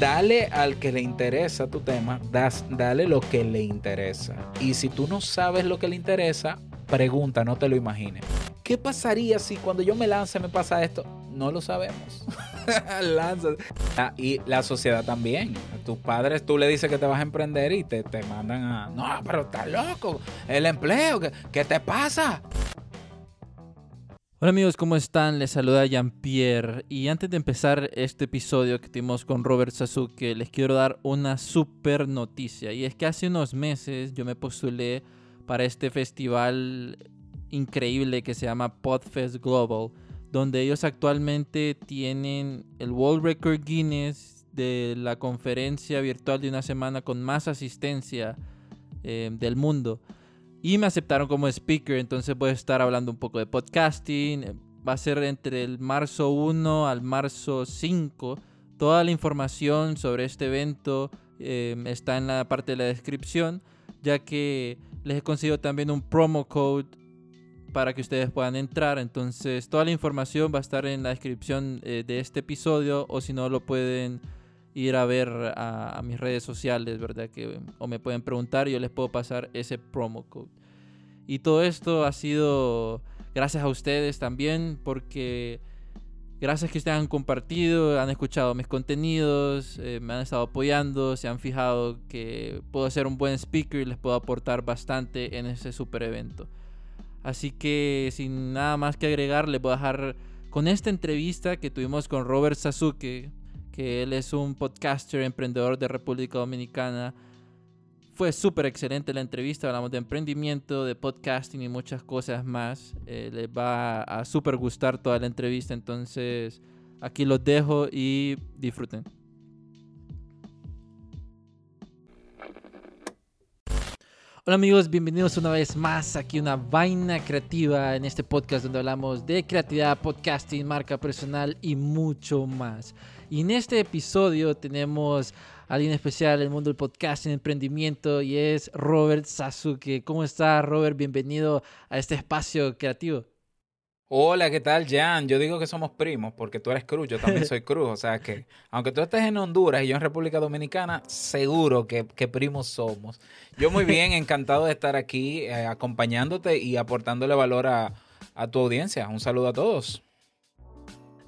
dale al que le interesa tu tema, das, dale lo que le interesa. Y si tú no sabes lo que le interesa, pregunta, no te lo imagines. ¿Qué pasaría si cuando yo me lance me pasa esto? No lo sabemos. Lánzate. Ah, y la sociedad también. Tus padres tú le dices que te vas a emprender y te, te mandan a... No, pero estás loco. El empleo, ¿qué, qué te pasa? Hola amigos, ¿cómo están? Les saluda Jean-Pierre y antes de empezar este episodio que tuvimos con Robert Sasuke, les quiero dar una super noticia y es que hace unos meses yo me postulé para este festival increíble que se llama Podfest Global, donde ellos actualmente tienen el World Record Guinness de la conferencia virtual de una semana con más asistencia eh, del mundo. Y me aceptaron como speaker, entonces voy a estar hablando un poco de podcasting. Va a ser entre el marzo 1 al marzo 5. Toda la información sobre este evento eh, está en la parte de la descripción, ya que les he conseguido también un promo code para que ustedes puedan entrar. Entonces, toda la información va a estar en la descripción eh, de este episodio, o si no, lo pueden ir a ver a, mis redes sociales, ¿verdad? Que, o me pueden preguntar y yo les puedo pasar ese promo code. Y todo esto ha sido gracias a ustedes también, porque gracias que ustedes han compartido, han escuchado mis contenidos, eh, me han estado apoyando, se han fijado que puedo ser un buen speaker y les puedo aportar bastante en ese super evento. Así que sin nada más que agregar, les voy a dejar con esta entrevista que tuvimos con Robert Sasuke, que él es un podcaster, emprendedor de República Dominicana. Fue súper excelente la entrevista, hablamos de emprendimiento, de podcasting y muchas cosas más. Eh, les va a súper gustar toda la entrevista, entonces aquí los dejo y disfruten. Hola amigos, bienvenidos una vez más aquí a una vaina creativa en este podcast donde hablamos de creatividad, podcasting, marca personal y mucho más. Y en este episodio tenemos a alguien especial en el mundo del podcasting, emprendimiento y es Robert Sasuke. ¿Cómo está Robert? Bienvenido a este espacio creativo. Hola, ¿qué tal, Jan? Yo digo que somos primos porque tú eres Cruz, yo también soy Cruz. O sea que, aunque tú estés en Honduras y yo en República Dominicana, seguro que, primos somos. Yo muy bien, encantado de estar aquí eh, acompañándote y aportándole valor a, tu audiencia. Un saludo a todos.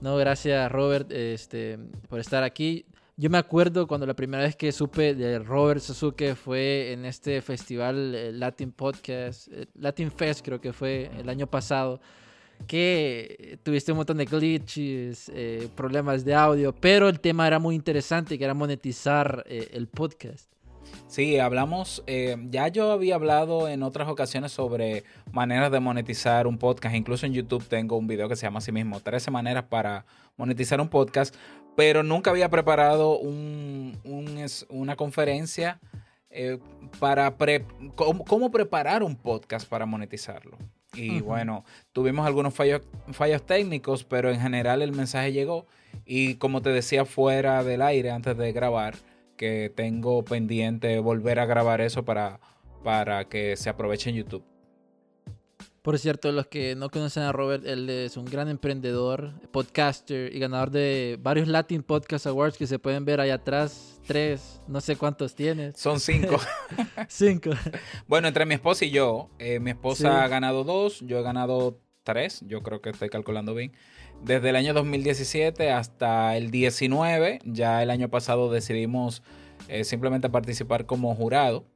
No, gracias Robert este, por estar aquí. Yo me acuerdo cuando la primera vez que supe de Robert Sasuke fue en este festival eh, Latin Podcast, eh, Latin Fest creo que fue el año pasado que tuviste un montón de glitches, eh, problemas de audio, pero el tema era muy interesante, que era monetizar eh, el podcast. Sí, hablamos, eh, ya yo había hablado en otras ocasiones sobre maneras de monetizar un podcast, incluso en YouTube tengo un video que se llama así mismo, 13 maneras para monetizar un podcast, pero nunca había preparado una conferencia para cómo preparar un podcast para monetizarlo. Y bueno, tuvimos algunos fallos, fallos técnicos, pero en general el mensaje llegó. Y como te decía fuera del aire antes de grabar, que tengo pendiente volver a grabar eso para, para que se aproveche en YouTube. Por cierto, los que no conocen a Robert, él es un gran emprendedor, podcaster y ganador de varios Latin Podcast Awards que se pueden ver ahí atrás. Tres, no sé cuántos tienes. Son cinco. cinco. bueno, entre mi esposa y yo, eh, mi esposa ha ganado dos, yo he ganado tres, yo creo que estoy calculando bien. Desde el año 2017 hasta el 19, ya el año pasado decidimos eh, simplemente participar como jurado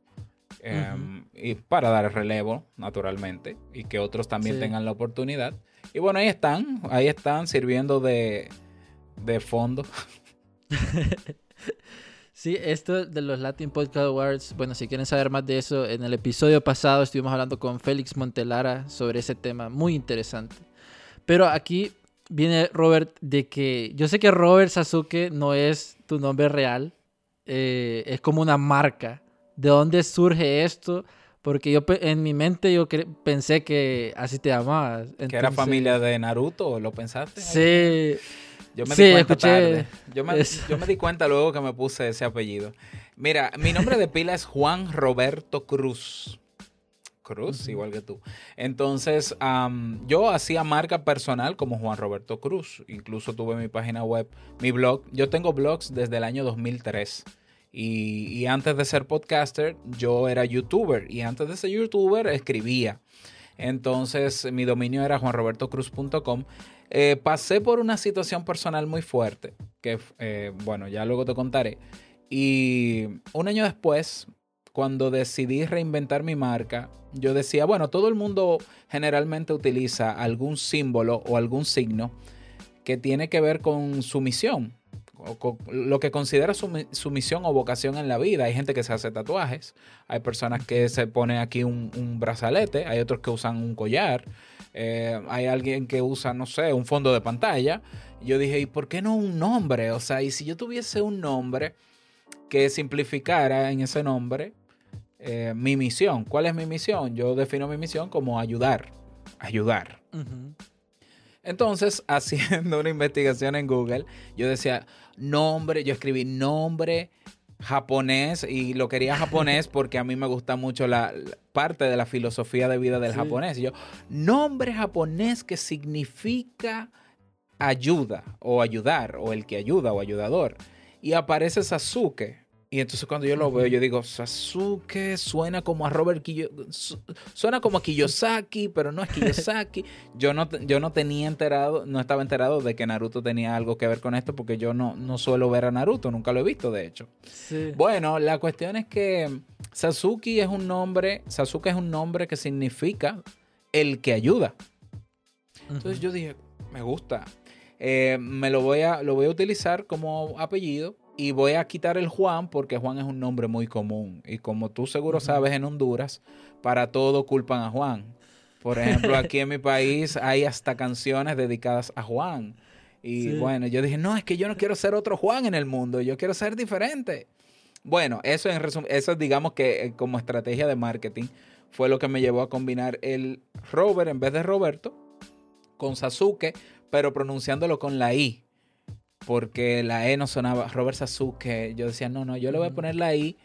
Em, y para dar el relevo, naturalmente, y que otros también tengan la oportunidad. Y bueno, ahí están, ahí están sirviendo de, de fondo. Sí, esto de los Latin Podcast Awards, bueno, si quieren saber más de eso, en el episodio pasado estuvimos hablando con Félix Montelara sobre ese tema, muy interesante. Pero aquí viene Robert de que yo sé que Robert Sasuke no es tu nombre real, eh, es como una marca de dónde surge esto, porque yo en mi mente yo pensé que así te llamabas. ¿Que era familia de Naruto? ¿Lo pensaste? Sí. Yo me di cuenta tarde. Yo me, yo me, di cuenta luego que me puse ese apellido. Mira, mi nombre de pila es Juan Roberto Cruz. Cruz, igual que tú. Entonces, yo hacía marca personal como Juan Roberto Cruz. Incluso tuve mi página web, mi blog. Yo tengo blogs desde el año 2003. Y, antes de ser podcaster, yo era youtuber. Y antes de ser youtuber, escribía. Entonces, mi dominio era juanrobertocruz.com. Eh, pasé por una situación personal muy fuerte, que, eh, bueno, ya luego te contaré. Y un año después, cuando decidí reinventar mi marca, yo decía, bueno, todo el mundo generalmente utiliza algún símbolo o algún signo que tiene que ver con su misión, o lo que considera su, su, misión o vocación en la vida. Hay gente que se hace tatuajes, hay personas que se ponen aquí un, un brazalete, hay otros que usan un collar, eh, hay alguien que usa, no sé, un fondo de pantalla. Yo dije, ¿y por qué no un nombre? O sea, y si yo tuviese un nombre que simplificara en ese nombre eh, mi misión. ¿Cuál es mi misión? Yo defino mi misión como ayudar. Ayudar. Entonces, haciendo una investigación en Google, yo decía, nombre, yo escribí nombre japonés y lo quería japonés porque a mí me gusta mucho la, parte de la filosofía de vida del japonés. Y yo, nombre japonés que significa ayuda o ayudar o el que ayuda o ayudador. Y aparece Sasuke. Y entonces cuando yo lo veo, yo digo, Sasuke suena como a Robert Kiyosaki, suena como a Kiyosaki, pero no es Kiyosaki. Yo no, yo no tenía enterado, no estaba enterado de que Naruto tenía algo que ver con esto porque yo no, no suelo ver a Naruto, nunca lo he visto de hecho. Bueno, la cuestión es que Sasuke es un nombre, Sasuke es un nombre que significa el que ayuda. Entonces yo dije, me gusta. Eh, me lo voy, a, lo voy a utilizar como apellido y voy a quitar el Juan porque Juan es un nombre muy común. Y como tú seguro sabes, en Honduras, para todo culpan a Juan. Por ejemplo, aquí en mi país hay hasta canciones dedicadas a Juan. Y bueno, yo dije, no, es que yo no quiero ser otro Juan en el mundo, yo quiero ser diferente. Bueno, eso en resumen, eso digamos que eh, como estrategia de marketing fue lo que me llevó a combinar el Robert en vez de Roberto con Sasuke, pero pronunciándolo con la I porque la E no sonaba Robert Sasuke. Yo decía, no, no, yo le voy a poner la I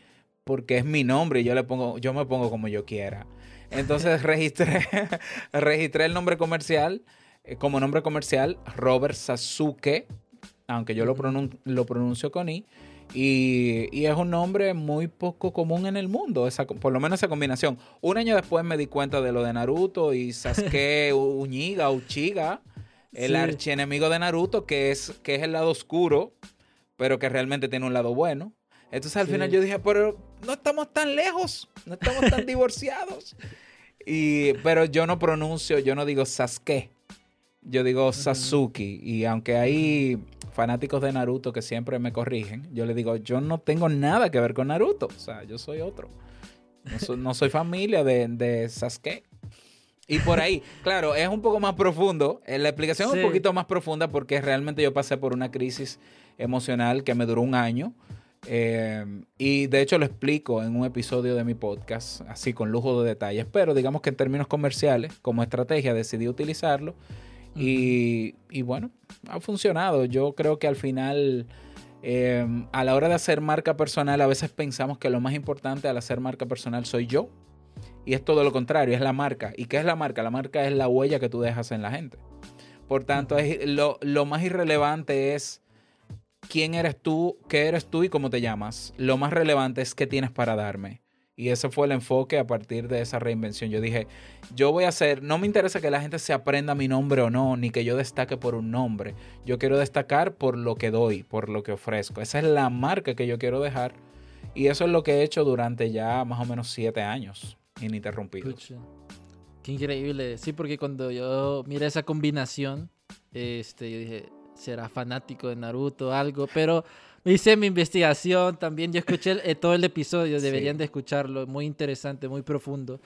porque es mi nombre y yo le pongo, yo me pongo como yo quiera. Entonces registré, registré el nombre comercial eh, como nombre comercial Robert Sasuke, aunque yo lo, lo pronuncio con I. Y, es un nombre muy poco común en el mundo, esa, por lo menos esa combinación. Un año después me di cuenta de lo de Naruto y Sasuke Uñiga, Uchiga el archienemigo de Naruto, que es, que es el lado oscuro, pero que realmente tiene un lado bueno. Entonces al final yo dije, pero no estamos tan lejos, no estamos tan divorciados. Y, pero yo no pronuncio, yo no digo Sasuke, yo digo Sasuke. Y aunque hay fanáticos de Naruto que siempre me corrigen, yo le digo, yo no tengo nada que ver con Naruto, o sea, yo soy otro. No soy, familia de, de Sasuke. Y por ahí, claro, es un poco más profundo. Eh, la explicación es un poquito más profunda porque realmente yo pasé por una crisis emocional que me duró un año. Eh, y de hecho lo explico en un episodio de mi podcast, así con lujo de detalles. Pero digamos que en términos comerciales, como estrategia, decidí utilizarlo. y, bueno, ha funcionado. Yo creo que al final, eh, a la hora de hacer marca personal, a veces pensamos que lo más importante al hacer marca personal soy yo y es todo lo contrario, es la marca. ¿Y qué es la marca? La marca es la huella que tú dejas en la gente. Por tanto, lo, lo más irrelevante es quién eres tú, qué eres tú y cómo te llamas. Lo más relevante es qué tienes para darme. Y ese fue el enfoque a partir de esa reinvención. Yo dije, yo voy a hacer, no me interesa que la gente se aprenda mi nombre o no, ni que yo destaque por un nombre. Yo quiero destacar por lo que doy, por lo que ofrezco. Esa es la marca que yo quiero dejar. Y eso es lo que he hecho durante ya más o menos siete años ininterrumpidos. Qué increíble. Sí, porque cuando yo miré esa combinación, este, yo dije, será fanático de Naruto o algo, pero hice mi investigación también. Yo escuché eh, todo el episodio, deberían de escucharlo, muy interesante, muy profundo.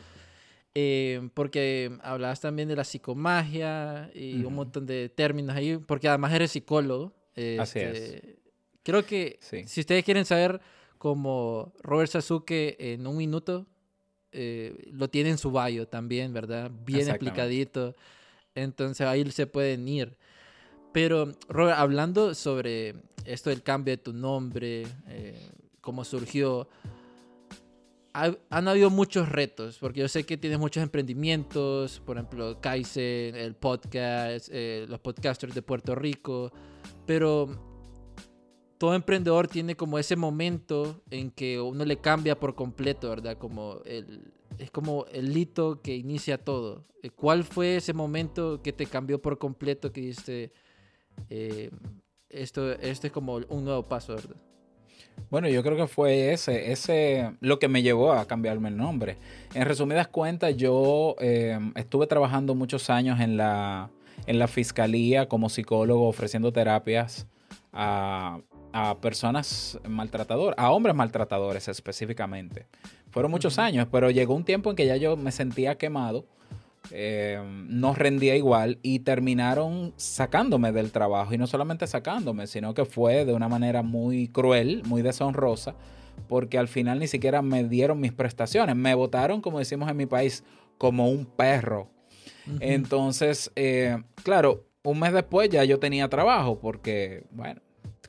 Eh, porque hablabas también de la psicomagia y un montón de términos ahí, porque además eres psicólogo. Así es. Este, creo que si ustedes quieren saber como Robert Sasuke en un minuto, eh, lo tiene en su bio también, ¿verdad? Bien explicadito. Entonces ahí se pueden ir. Pero, Robert, hablando sobre esto del cambio de tu nombre, eh, cómo surgió, han habido muchos retos, porque yo sé que tienes muchos emprendimientos, por ejemplo, Kaizen, el podcast, eh, los podcasters de Puerto Rico, pero todo emprendedor tiene como ese momento en que uno le cambia por completo, ¿verdad? Como el, es como el hito que inicia todo. Eh, ¿Cuál fue ese momento que te cambió por completo que dijiste, eh, esto, esto es como un nuevo paso, ¿verdad? Bueno, yo creo que fue ese, ese lo que me llevó a cambiarme el nombre. En resumidas cuentas, yo eh, estuve trabajando muchos años en la, en la fiscalía como psicólogo ofreciendo terapias a, a personas maltratadoras, a hombres maltratadores específicamente. Fueron muchos años, pero llegó un tiempo en que ya yo me sentía quemado eh, no rendía igual y terminaron sacándome del trabajo. Y no solamente sacándome, sino que fue de una manera muy cruel, muy deshonrosa, porque al final ni siquiera me dieron mis prestaciones. Me votaron, como decimos en mi país, como un perro. Entonces, eh, claro, un mes después ya yo tenía trabajo, porque, bueno,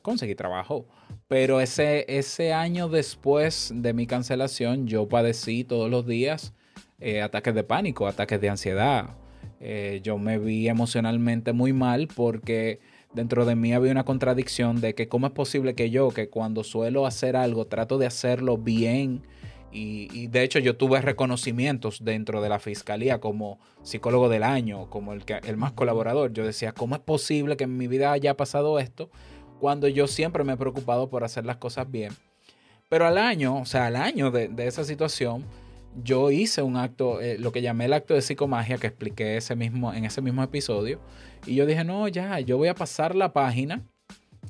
conseguí trabajo. Pero ese, ese año después de mi cancelación, yo padecí todos los días eh, ataques de pánico, ataques de ansiedad. Eh, yo me vi emocionalmente muy mal porque dentro de mí había una contradicción de que cómo es posible que yo, que cuando suelo hacer algo, trato de hacerlo bien. Y, de hecho yo tuve reconocimientos dentro de la fiscalía como psicólogo del año, como el, que, el más colaborador. Yo decía, ¿cómo es posible que en mi vida haya pasado esto cuando yo siempre me he preocupado por hacer las cosas bien? Pero al año, o sea, al año de, de esa situación, yo hice un acto, eh, lo que llamé el acto de psicomagia, que expliqué ese mismo, en ese mismo episodio. Y yo dije, no, ya, yo voy a pasar la página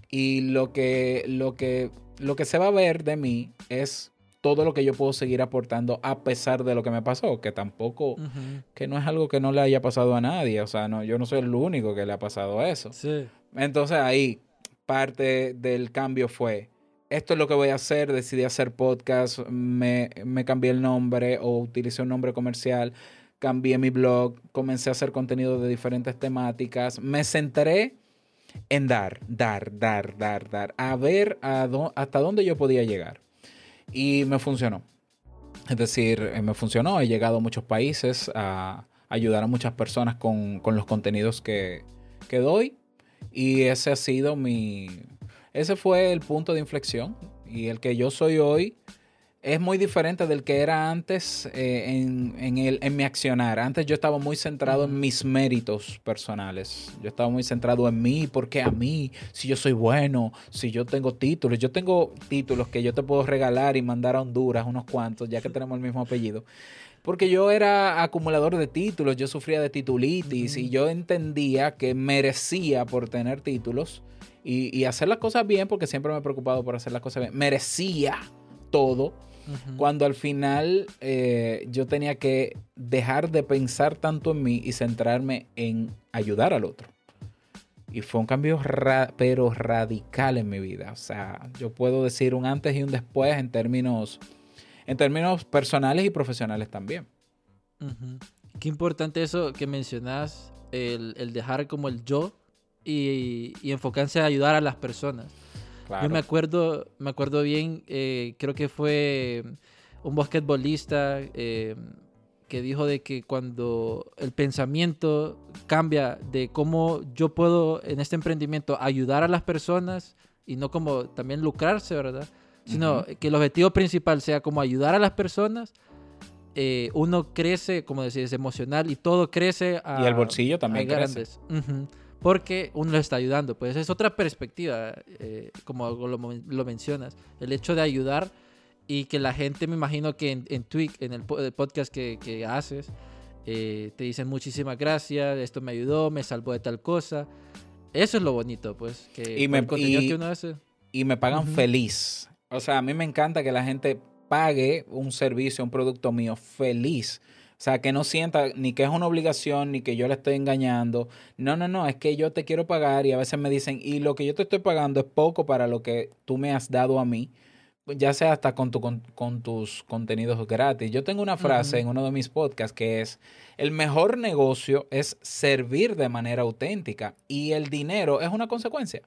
y lo que, lo que, lo que se va a ver de mí es todo lo que yo puedo seguir aportando a pesar de lo que me pasó, que tampoco, que no es algo que no le haya pasado a nadie, o sea, no, yo no soy el único que le ha pasado eso. Entonces ahí parte del cambio fue, esto es lo que voy a hacer, decidí hacer podcast, me, cambié el nombre o utilicé un nombre comercial, cambié mi blog, comencé a hacer contenido de diferentes temáticas, me centré en dar, dar, dar, dar, dar, a ver hasta dónde yo podía llegar. Y me funcionó. Es decir, eh, me funcionó, he llegado a muchos países a ayudar a muchas personas con, los contenidos que, que doy y ese ha sido mi, ese fue el punto de inflexión y el que yo soy hoy es muy diferente del que era antes eh, en, el, en mi accionar. Antes yo estaba muy centrado en mis méritos personales. Yo estaba muy centrado en mí, porque a mí, si yo soy bueno, si yo tengo títulos. Yo tengo títulos que yo te puedo regalar y mandar a Honduras unos cuantos, ya que tenemos el mismo apellido. Porque yo era acumulador de títulos, yo sufría de titulitis y yo entendía que merecía por tener títulos y, hacer las cosas bien, porque siempre me he preocupado por hacer las cosas bien, merecía todo, cuando al final eh, yo tenía que dejar de pensar tanto en mí y centrarme en ayudar al otro. Y fue un cambio pero radical en mi vida. O sea, yo puedo decir un antes y un después en términos, en términos personales y profesionales también. Qué importante eso que mencionas, el, el dejar como el yo y, y enfocarse a ayudar a las personas. Yo me acuerdo, me acuerdo bien, eh, creo que fue un basquetbolista eh, que dijo de que cuando el pensamiento cambia de cómo yo puedo en este emprendimiento ayudar a las personas y no como también lucrarse, ¿verdad? Sino que el objetivo principal sea como ayudar a las personas, eh, uno crece, como decís, emocional y todo crece a... Y el bolsillo también crece porque uno le está ayudando. Pues es otra perspectiva, eh, como lo, mencionas, el hecho de ayudar y que la gente, me imagino que en, en en el, podcast que, haces, eh, te dicen muchísimas gracias, esto me ayudó, me salvó de tal cosa. Eso es lo bonito, pues, que y me, el contenido que uno hace. Y me pagan feliz. O sea, a mí me encanta que la gente pague un servicio, un producto mío feliz o sea, que no sienta ni que es una obligación, ni que yo le estoy engañando. No, no, no, es que yo te quiero pagar y a veces me dicen, y lo que yo te estoy pagando es poco para lo que tú me has dado a mí, ya sea hasta con, tu, con, tus contenidos gratis. Yo tengo una frase en uno de mis podcasts que es, el mejor negocio es servir de manera auténtica y el dinero es una consecuencia.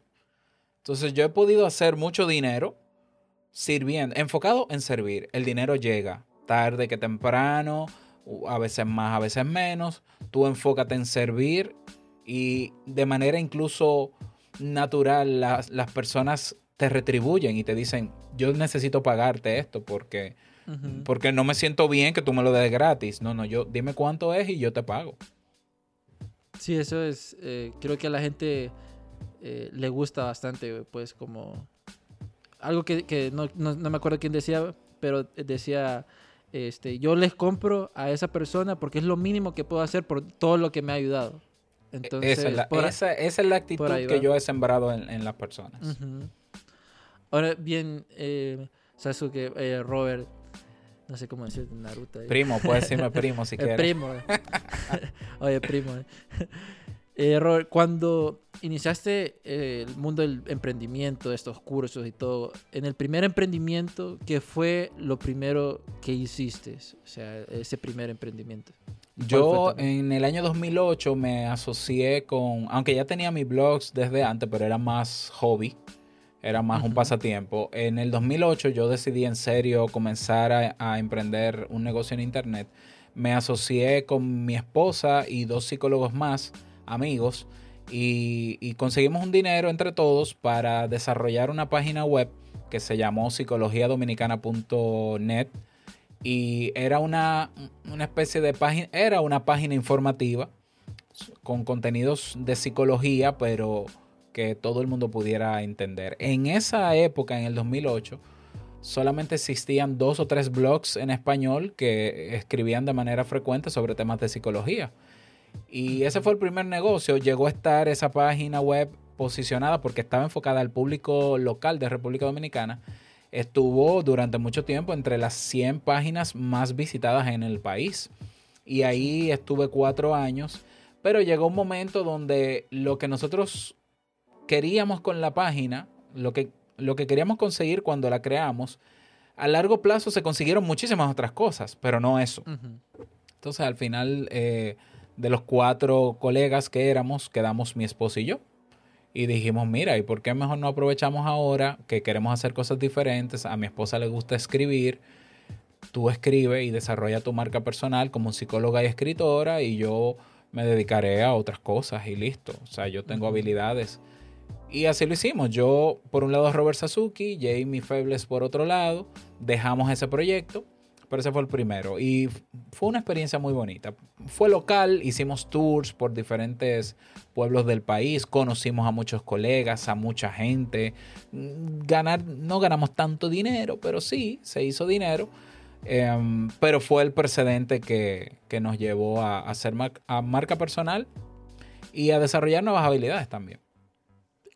Entonces yo he podido hacer mucho dinero sirviendo, enfocado en servir. El dinero llega tarde que temprano, a veces más, a veces menos. Tú enfócate en servir y de manera incluso natural las, las personas te retribuyen y te dicen, yo necesito pagarte esto porque, porque no me siento bien que tú me lo des gratis. No, no, yo dime cuánto es y yo te pago. Sí, eso es, eh, creo que a la gente eh, le gusta bastante, pues como algo que, no, me acuerdo quién decía, pero decía, este, yo les compro a esa persona porque es lo mínimo que puedo hacer por todo lo que me ha ayudado. Entonces, esa, es la, actitud que yo he sembrado en, las personas. Ahora bien, eh, Sasuke, eh, Robert, no sé cómo decir Naruto. Primo, puedes decirme primo si quieres. Primo. Oye, primo. Eh, Robert, cuando iniciaste eh, el mundo del emprendimiento, estos cursos y todo, en el primer emprendimiento, ¿qué fue lo primero que hiciste? O sea, ese primer emprendimiento. Yo en el año 2008 me asocié con, aunque ya tenía mis blogs desde antes, pero era más hobby, era más un pasatiempo. En el 2008 yo decidí en serio comenzar a, a emprender un negocio en internet. Me asocié con mi esposa y dos psicólogos más amigos y, conseguimos un dinero entre todos para desarrollar una página web que se llamó psicologiadominicana.net y era una, una especie de página, era una página informativa con contenidos de psicología, pero que todo el mundo pudiera entender. En esa época, en el 2008, solamente existían dos o tres blogs en español que escribían de manera frecuente sobre temas de psicología. Y ese fue el primer negocio. Llegó a estar esa página web posicionada porque estaba enfocada al público local de República Dominicana. Estuvo durante mucho tiempo entre las 100 páginas más visitadas en el país. Y ahí estuve cuatro años. Pero llegó un momento donde lo que nosotros queríamos con la página, lo que, lo que queríamos conseguir cuando la creamos, a largo plazo se consiguieron muchísimas otras cosas, pero no eso. Entonces al final... Eh, de los cuatro colegas que éramos, quedamos mi esposo y yo. Y dijimos, mira, ¿y por qué mejor no aprovechamos ahora que queremos hacer cosas diferentes? A mi esposa le gusta escribir. Tú escribe y desarrolla tu marca personal como psicóloga y escritora y yo me dedicaré a otras cosas y listo. O sea, yo tengo habilidades. Y así lo hicimos. Yo, por un lado, Robert Sasuki, Jamie Febles por otro lado. Dejamos ese proyecto pero ese fue el primero. Y fue una experiencia muy bonita. Fue local, hicimos tours por diferentes pueblos del país, conocimos a muchos colegas, a mucha gente. Ganar, no ganamos tanto dinero, pero sí, se hizo dinero. Em, pero fue el precedente que, nos llevó a, hacer a marca personal y a desarrollar nuevas habilidades también.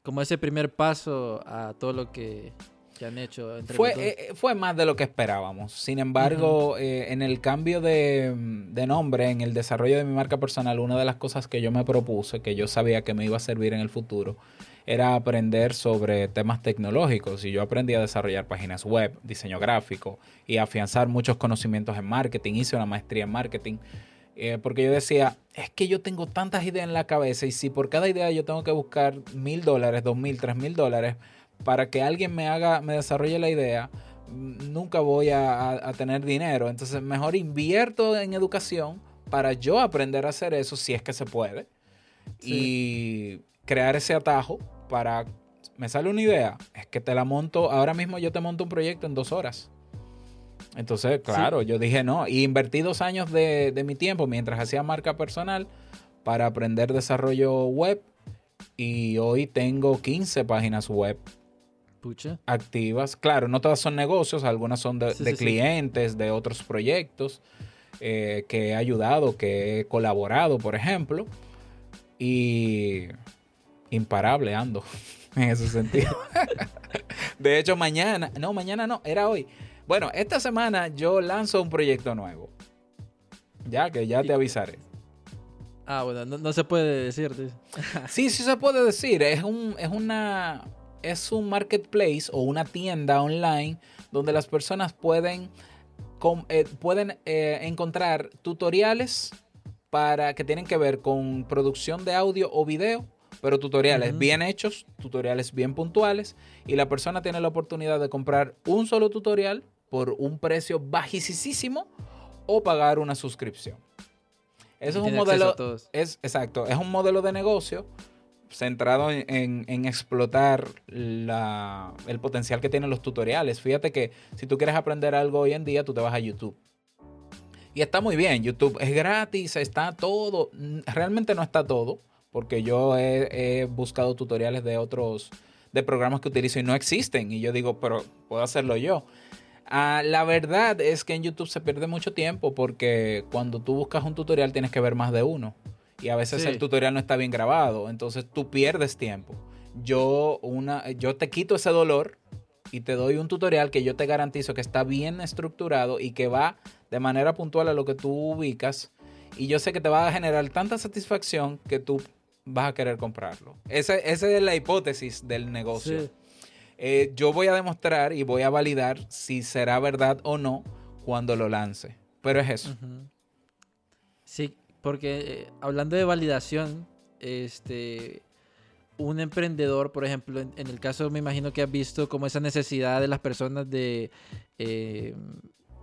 Como ese primer paso a todo lo que que han hecho. fue, eh, fue más de lo que esperábamos. Sin embargo, eh, en el cambio de, nombre, en el desarrollo de mi marca personal, una de las cosas que yo me propuse, que yo sabía que me iba a servir en el futuro, era aprender sobre temas tecnológicos. Y yo aprendí a desarrollar páginas web, diseño gráfico y afianzar muchos conocimientos en marketing. Hice una maestría en marketing. Eh, porque yo decía, es que yo tengo tantas ideas en la cabeza y si por cada idea yo tengo que buscar mil dólares, dos mil, tres mil dólares, para que alguien me haga, me desarrolle la idea, nunca voy a, tener dinero. Entonces, mejor invierto en educación para yo aprender a hacer eso si es que se puede. Y crear ese atajo para. Me sale una idea, es que te la monto. Ahora mismo yo te monto un proyecto en dos horas. Entonces, claro, yo dije no. Y invertí dos años de, de mi tiempo mientras hacía marca personal para aprender desarrollo web. Y hoy tengo 15 páginas web activas. Claro, no todas son negocios, algunas son de, clientes, de otros proyectos eh, que he ayudado, que he colaborado, por ejemplo. Y imparable ando en ese sentido. de hecho, mañana, no, mañana no, era hoy. Bueno, esta semana yo lanzo un proyecto nuevo. Ya, que ya te avisaré. Ah, bueno, no, se puede decir. sí, sí se puede decir. Es, un, es una es un marketplace o una tienda online donde las personas pueden, eh, pueden eh, encontrar tutoriales para que tienen que ver con producción de audio o video, pero tutoriales bien hechos, tutoriales bien puntuales, y la persona tiene la oportunidad de comprar un solo tutorial por un precio bajísimo o pagar una suscripción. Eso es un modelo. Es, exacto, es un modelo de negocio centrado en, explotar el potencial que tienen los tutoriales. Fíjate que si tú quieres aprender algo hoy en día, tú te vas a YouTube. Y está muy bien, YouTube es gratis, está todo. Realmente no está todo, porque yo he, buscado tutoriales de otros, de programas que utilizo y no existen. Y yo digo, pero puedo hacerlo yo. Ah, la verdad es que en YouTube se pierde mucho tiempo porque cuando tú buscas un tutorial tienes que ver más de uno y a veces el tutorial no está bien grabado, entonces tú pierdes tiempo. Yo, una, yo te quito ese dolor y te doy un tutorial que yo te garantizo que está bien estructurado y que va de manera puntual a lo que tú ubicas. Y yo sé que te va a generar tanta satisfacción que tú vas a querer comprarlo. Esa, esa es la hipótesis del negocio. Eh, yo voy a demostrar y voy a validar si será verdad o no cuando lo lance. Pero es eso. Sí, porque eh, hablando de validación, este, un emprendedor, por ejemplo, en, el caso me imagino que has visto como esa necesidad de las personas de, eh,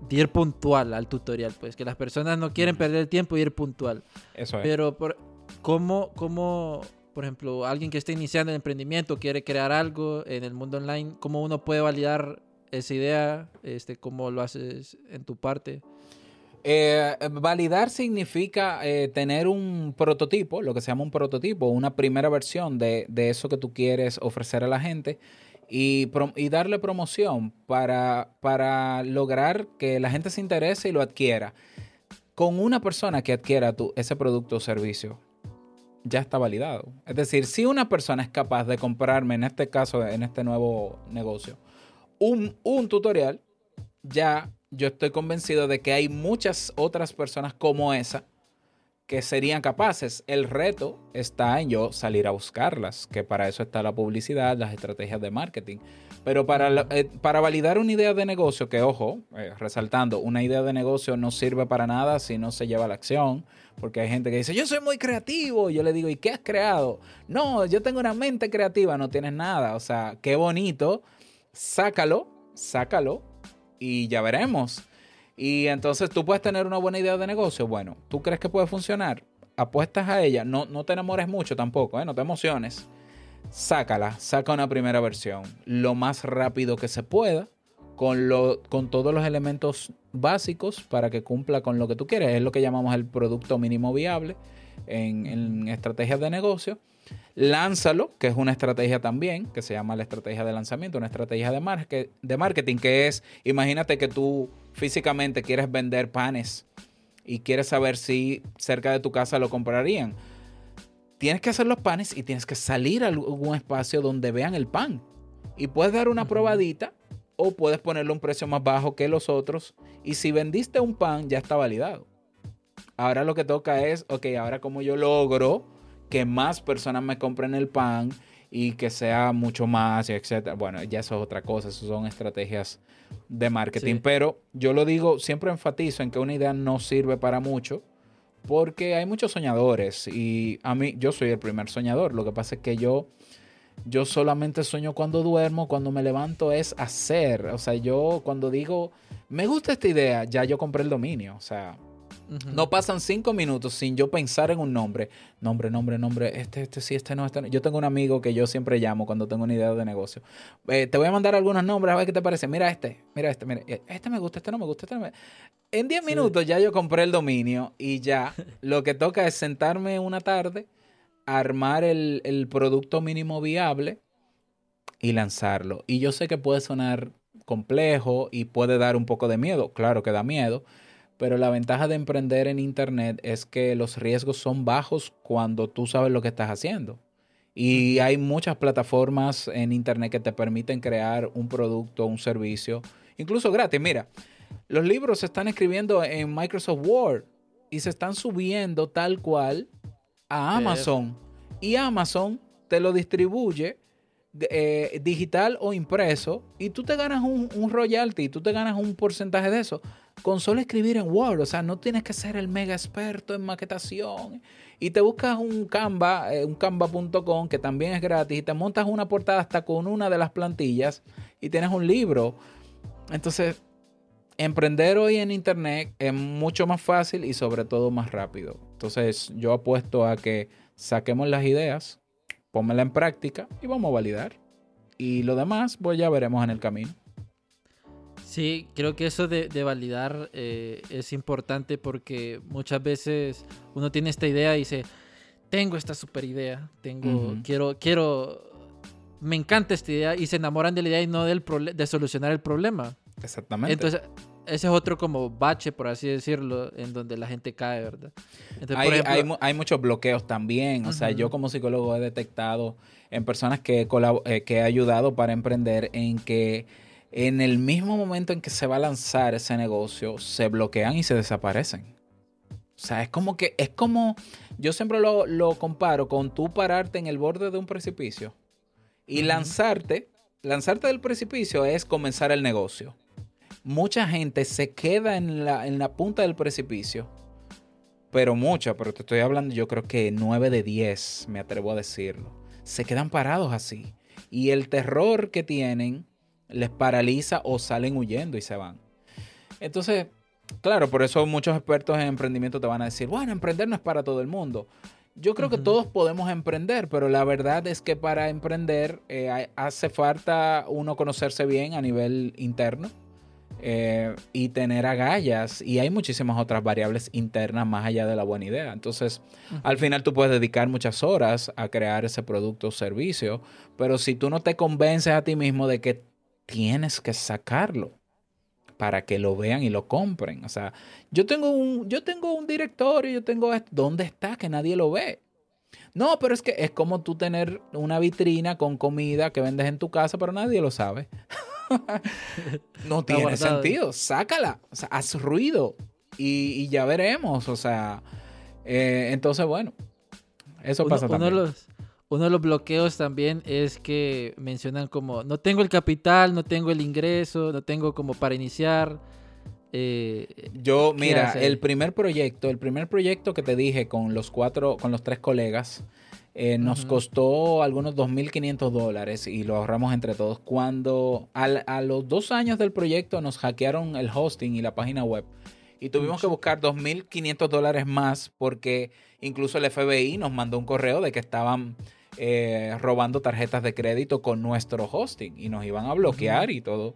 ir puntual al tutorial, pues que las personas no quieren perder el tiempo y ir puntual. Eso es. Pero por, ¿cómo, ¿cómo, por ejemplo, alguien que esté iniciando el emprendimiento, quiere crear algo en el mundo online, cómo uno puede validar esa idea? Este, ¿Cómo lo haces en tu parte? Eh, validar significa eh, tener un prototipo, lo que se llama un prototipo, una primera versión de, eso que tú quieres ofrecer a la gente y, darle promoción para, para, lograr que la gente se interese y lo adquiera. Con una persona que adquiera ese producto o servicio, ya está validado. Es decir, si una persona es capaz de comprarme, en este caso, en este nuevo negocio, un, un tutorial, ya yo estoy convencido de que hay muchas otras personas como esa que serían capaces. El reto está en yo salir a buscarlas, que para eso está la publicidad, las estrategias de marketing. Pero para, eh, para validar una idea de negocio, que ojo, eh, resaltando, una idea de negocio no sirve para nada si no se lleva a la acción, porque hay gente que dice, yo soy muy creativo, yo le digo, ¿y qué has creado? No, yo tengo una mente creativa, no tienes nada, o sea, qué bonito, sácalo, sácalo, y ya veremos. Y entonces tú puedes tener una buena idea de negocio. Bueno, ¿tú crees que puede funcionar? Apuestas a ella. No, no te enamores mucho tampoco, ¿eh? no te emociones. Sácala, saca una primera versión lo más rápido que se pueda, con, lo, con todos los elementos básicos para que cumpla con lo que tú quieres. Es lo que llamamos el producto mínimo viable en, en estrategias de negocio. Lánzalo, que es una estrategia también, que se llama la estrategia de lanzamiento, una estrategia de, de marketing, que es, imagínate que tú físicamente quieres vender panes y quieres saber si cerca de tu casa lo comprarían. Tienes que hacer los panes y tienes que salir a algún espacio donde vean el pan. Y puedes dar una probadita o puedes ponerle un precio más bajo que los otros. Y si vendiste un pan, ya está validado. Ahora lo que toca es, ok, ahora como yo logro que más personas me compren el pan y que sea mucho más, etcétera. Bueno, ya eso es otra cosa, eso son estrategias de marketing. Pero yo lo digo, siempre enfatizo en que una idea no sirve para mucho, porque hay muchos soñadores y a mí, yo soy el primer soñador. Lo que pasa es que yo, yo solamente sueño cuando duermo, cuando me levanto es hacer. O sea, yo cuando digo, me gusta esta idea, ya yo compré el dominio. O sea, no pasan cinco minutos sin yo pensar en un nombre. Nombre, nombre, nombre. Este, este sí, este no, este no. Yo tengo un amigo que yo siempre llamo cuando tengo una idea de negocio. Eh, te voy a mandar algunos nombres a ver qué te parece. Mira este, mira este, mira. Eh, este me gusta, este no me gusta, este no me... En diez minutos ya yo compré el dominio y ya lo que toca es sentarme una tarde, armar el, el producto mínimo viable y lanzarlo. Y yo sé que puede sonar complejo y puede dar un poco de miedo. Claro que da miedo pero la ventaja de emprender en Internet es que los riesgos son bajos cuando tú sabes lo que estás haciendo. Y hay muchas plataformas en Internet que te permiten crear un producto, un servicio, incluso gratis. Mira, los libros se están escribiendo en Microsoft Word y se están subiendo tal cual a Amazon. Y Amazon te lo distribuye eh, digital o impreso y tú te ganas un, un royalty, tú te ganas un porcentaje de eso con solo escribir en Word. O sea, no tienes que ser el mega experto en maquetación. Y te buscas un Canva, eh, un canva.com que también es gratis y te montas una portada hasta con una de las plantillas y tienes un libro. Entonces, emprender hoy en Internet es mucho más fácil y sobre todo más rápido. Entonces yo apuesto a que saquemos las ideas, pónmela en práctica y vamos a validar. Y lo demás, pues ya veremos en el camino. Sí, creo que eso de, validar eh, es importante porque muchas veces uno tiene esta idea y dice, tengo esta super idea, tengo, quiero, quiero, me encanta esta idea y se enamoran de la idea y no del de solucionar el problema. Exactamente. Entonces, ese es otro como bache, por así decirlo, en donde la gente cae, ¿verdad? hay, muchos bloqueos también. O sea, yo como psicólogo he detectado en personas que eh, que he ayudado para emprender en que en el mismo momento en que se va a lanzar ese negocio, se bloquean y se desaparecen. O sea, es como que, es como, yo siempre lo, comparo con tú pararte en el borde de un precipicio y lanzarte, lanzarte del precipicio es comenzar el negocio. Mucha gente se queda en la, en la punta del precipicio, pero mucha, pero te estoy hablando, yo creo que 9 de 10, me atrevo a decirlo, se quedan parados así. Y el terror que tienen les paraliza o salen huyendo y se van. Entonces, claro, por eso muchos expertos en emprendimiento te van a decir, bueno, emprender no es para todo el mundo. Yo creo que todos podemos emprender, pero la verdad es que para emprender eh, hace falta uno conocerse bien a nivel interno eh, y tener agallas. Y hay muchísimas otras variables internas más allá de la buena idea. Entonces, al final tú puedes dedicar muchas horas a crear ese producto o servicio, pero si tú no te convences a ti mismo de que tienes que sacarlo para que lo vean y lo compren. O sea, yo tengo un, yo tengo un directorio, yo tengo esto. ¿Dónde está? Que nadie lo ve. No, pero es que es como tú tener una vitrina con comida que vendes en tu casa, pero nadie lo sabe. no tiene sentido. Sácala. O sea, haz ruido. Y, ya veremos. O sea, eh, entonces, bueno. Eso pasa también uno de los bloqueos también es que mencionan como no tengo el capital, no tengo el ingreso, no tengo como para iniciar. Eh, Yo, mira, el primer proyecto, el primer proyecto que te dije con los cuatro, con los tres colegas, eh, nos costó algunos 2.500 dólares y lo ahorramos entre todos. Cuando a los dos años del proyecto nos hackearon el hosting y la página web y tuvimos que buscar 2.500 dólares más porque incluso el FBI nos mandó un correo de que estaban eh, robando tarjetas de crédito con nuestro hosting y nos iban a bloquear y todo.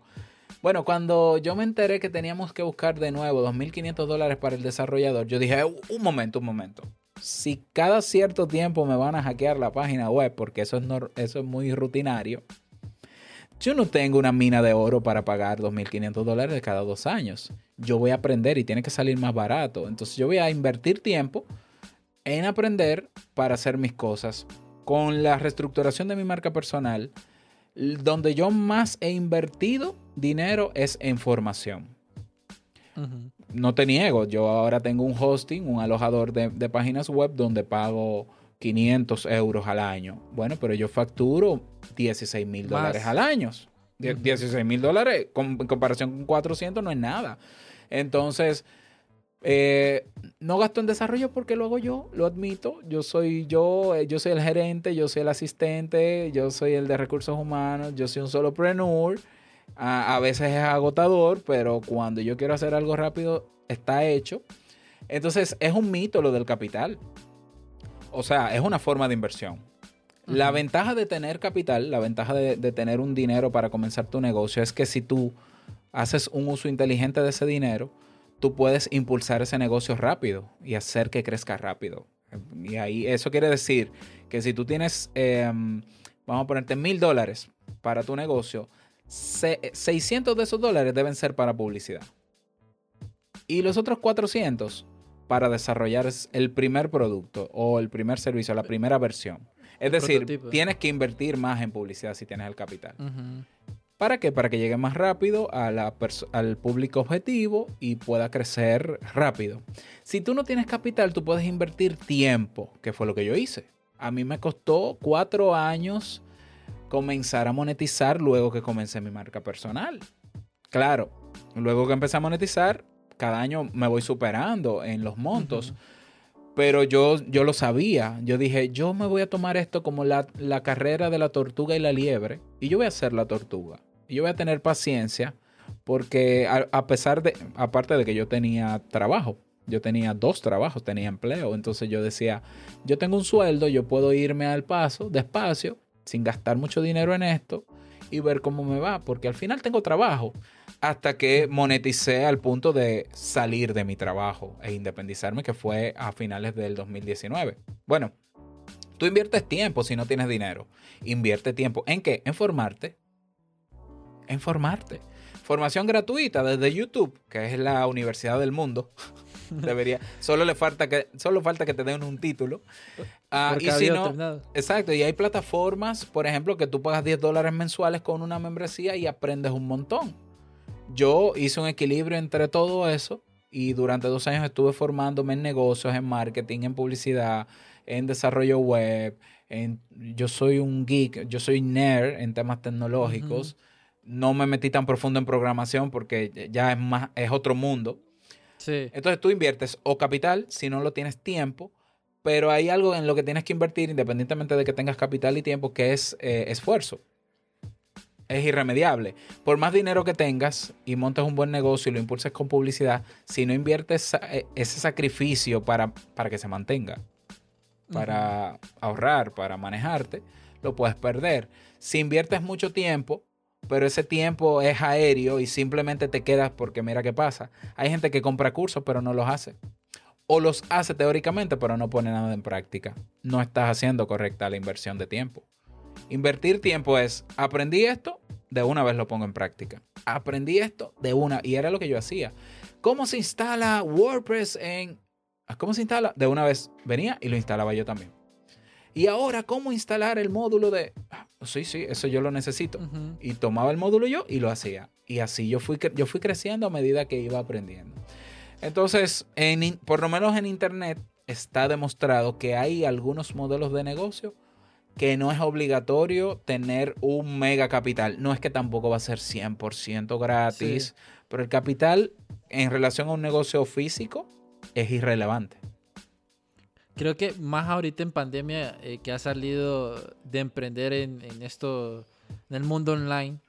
Bueno, cuando yo me enteré que teníamos que buscar de nuevo 2.500 dólares para el desarrollador, yo dije, un momento, un momento. Si cada cierto tiempo me van a hackear la página web, porque eso es, eso es muy rutinario, yo no tengo una mina de oro para pagar 2.500 dólares cada dos años. Yo voy a aprender y tiene que salir más barato. Entonces yo voy a invertir tiempo en aprender para hacer mis cosas con la reestructuración de mi marca personal, donde yo más he invertido dinero es en formación. No te niego, yo ahora tengo un hosting, un alojador de, páginas web donde pago 500 euros al año. Bueno, pero yo facturo 16 mil dólares al año. 16 mil dólares en comparación con 400 no es nada. Entonces, eh, no gasto en desarrollo porque lo hago yo, lo admito. Yo soy yo, eh, yo soy el gerente, yo soy el asistente, yo soy el de recursos humanos, yo soy un solopreneur. A, a veces es agotador, pero cuando yo quiero hacer algo rápido, está hecho. Entonces, es un mito lo del capital. O sea, es una forma de inversión. La ventaja de tener capital, la ventaja de, de tener un dinero para comenzar tu negocio es que si tú haces un uso inteligente de ese dinero, tú puedes impulsar ese negocio rápido y hacer que crezca rápido. Y ahí eso quiere decir que si tú tienes, em, vamos a ponerte mil dólares para tu negocio, 600 de esos dólares deben ser para publicidad. Y los otros 400 para desarrollar el primer producto o el primer servicio, la primera versión. Es decir, tienes que invertir más en publicidad si tienes el capital. ¿Para qué? Para que llegue más rápido al público objetivo y pueda crecer rápido. Si tú no tienes capital, tú puedes invertir tiempo, que fue lo que yo hice. A mí me costó cuatro años comenzar a monetizar luego que comencé mi marca personal. Claro, luego que empecé a monetizar, cada año me voy superando en los montos. Pero yo, yo lo sabía. Yo dije, yo me voy a tomar esto como la, la carrera de la tortuga y la liebre. Y yo voy a ser la tortuga. Yo voy a tener paciencia Porque a, pesar de, aparte de que yo tenía trabajo, yo tenía dos trabajos, tenía empleo, entonces yo decía, yo tengo un sueldo, yo puedo irme al paso, despacio, sin gastar mucho dinero en esto y ver cómo me va, porque al final tengo trabajo, hasta que moneticé al punto de salir de mi trabajo e independizarme, que fue a finales del 2019. Bueno, tú inviertes tiempo si no tienes dinero. Invierte tiempo. ¿En qué? En formarte. En formarte. Formación gratuita desde YouTube, que es la universidad del mundo. Debería. Solo le falta que, solo falta que te den un título. Ah, y si no, exacto. Y hay plataformas, por ejemplo, que tú pagas 10 dólares mensuales con una membresía y aprendes un montón. Yo hice un equilibrio entre todo eso y durante dos años estuve formándome en negocios, en marketing, en publicidad, en desarrollo web. En, yo soy un geek, yo soy nerd en temas tecnológicos. No me metí tan profundo en programación porque ya es más, es otro mundo. Entonces tú inviertes o capital si no lo tienes tiempo, pero hay algo en lo que tienes que invertir independientemente de que tengas capital y tiempo, que es eh, esfuerzo. Es irremediable. Por más dinero que tengas y montes un buen negocio y lo impulses con publicidad, si no inviertes eh, ese sacrificio para, para que se mantenga, para ahorrar, para manejarte, lo puedes perder. Si inviertes mucho tiempo, pero ese tiempo es aéreo y simplemente te quedas porque mira qué pasa. Hay gente que compra cursos pero no los hace. O los hace teóricamente pero no pone nada en práctica. No estás haciendo correcta la inversión de tiempo. Invertir tiempo es, aprendí esto, de una vez lo pongo en práctica. Aprendí esto de una y era lo que yo hacía. ¿Cómo se instala WordPress en... ¿Cómo se instala? De una vez venía y lo instalaba yo también. Y ahora, ¿cómo instalar el módulo de... Ah, sí, sí, eso yo lo necesito. Y tomaba el módulo yo y lo hacía. Y así yo fui, yo fui creciendo a medida que iba aprendiendo. Entonces, en, por lo menos en Internet está demostrado que hay algunos modelos de negocio que no es obligatorio tener un mega capital. No es que tampoco va a ser 100% gratis, pero el capital en relación a un negocio físico es irrelevante. Creo que más ahorita en pandemia eh, que ha salido de emprender en, esto, en el mundo online,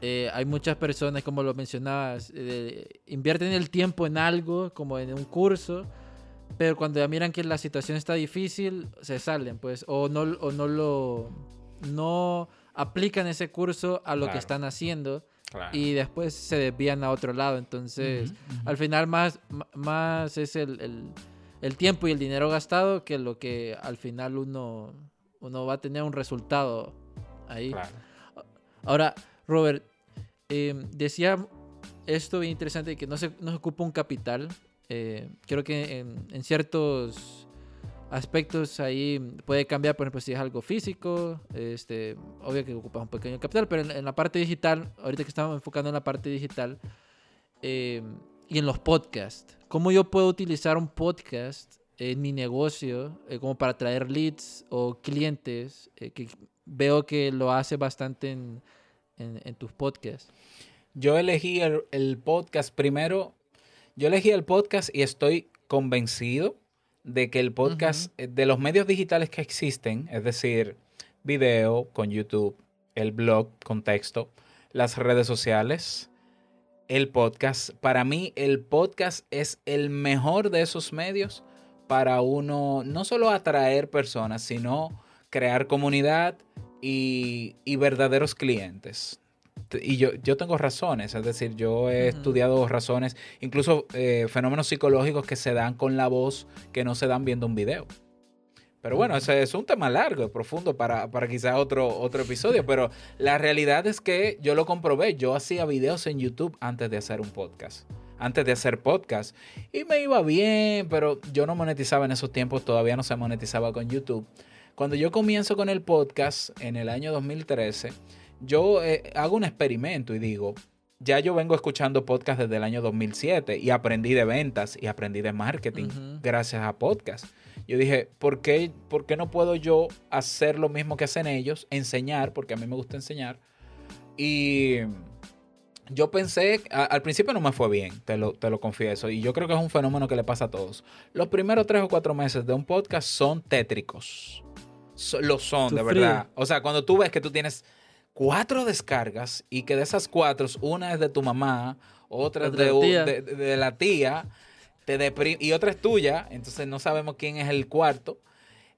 eh, hay muchas personas, como lo mencionabas, eh, invierten el tiempo en algo, como en un curso, pero cuando ya miran que la situación está difícil, se salen, pues, o no, o no lo, no aplican ese curso a lo que están haciendo. Y después se desvían a otro lado. Entonces, al final más, más es el el tiempo y el dinero gastado que lo que al final uno, uno va a tener un resultado ahí. Ahora, Robert, em, decía esto bien interesante que no se, no ocupa un capital. Eh, creo que en, ciertos aspectos ahí puede cambiar, por ejemplo, si es algo físico, este, obvio que ocupa un pequeño capital, pero en, la parte digital, ahorita que estamos enfocando en la parte digital, eh, y en los podcasts. ¿Cómo yo puedo utilizar un podcast en mi negocio eh, como para traer leads o clientes? Eh, que veo que lo hace bastante en, en, tus podcasts. Yo elegí el, podcast primero. Yo elegí el podcast y estoy convencido de que el podcast, eh, de los medios digitales que existen, es decir, video con YouTube, el blog con texto, las redes sociales, el podcast. Para mí el podcast es el mejor de esos medios para uno no solo atraer personas, sino crear comunidad y, verdaderos clientes. Y yo, yo tengo razones, es decir, yo he estudiado razones, incluso eh, fenómenos psicológicos que se dan con la voz que no se dan viendo un video. Pero bueno, ese es un tema largo y profundo para, para quizás otro, otro episodio. Pero la realidad es que yo lo comprobé. Yo hacía videos en YouTube antes de hacer un podcast. Antes de hacer podcast. Y me iba bien, pero yo no monetizaba en esos tiempos. Todavía no se monetizaba con YouTube. Cuando yo comienzo con el podcast en el año 2013, yo eh, hago un experimento y digo, ya yo vengo escuchando podcast desde el año 2007 y aprendí de ventas y aprendí de marketing gracias a podcast. Yo dije, ¿por qué, ¿por qué no puedo yo hacer lo mismo que hacen ellos? Enseñar, porque a mí me gusta enseñar. Y yo pensé, al principio no me fue bien, te lo, te lo confieso, y yo creo que es un fenómeno que le pasa a todos. Los primeros tres o cuatro meses de un podcast son tétricos. lo son, de verdad. O sea, cuando tú ves que tú tienes cuatro descargas y que de esas cuatro, una es de tu mamá, otra es Otra de, de- de la tía, te y otra es tuya, entonces no sabemos quién es el cuarto.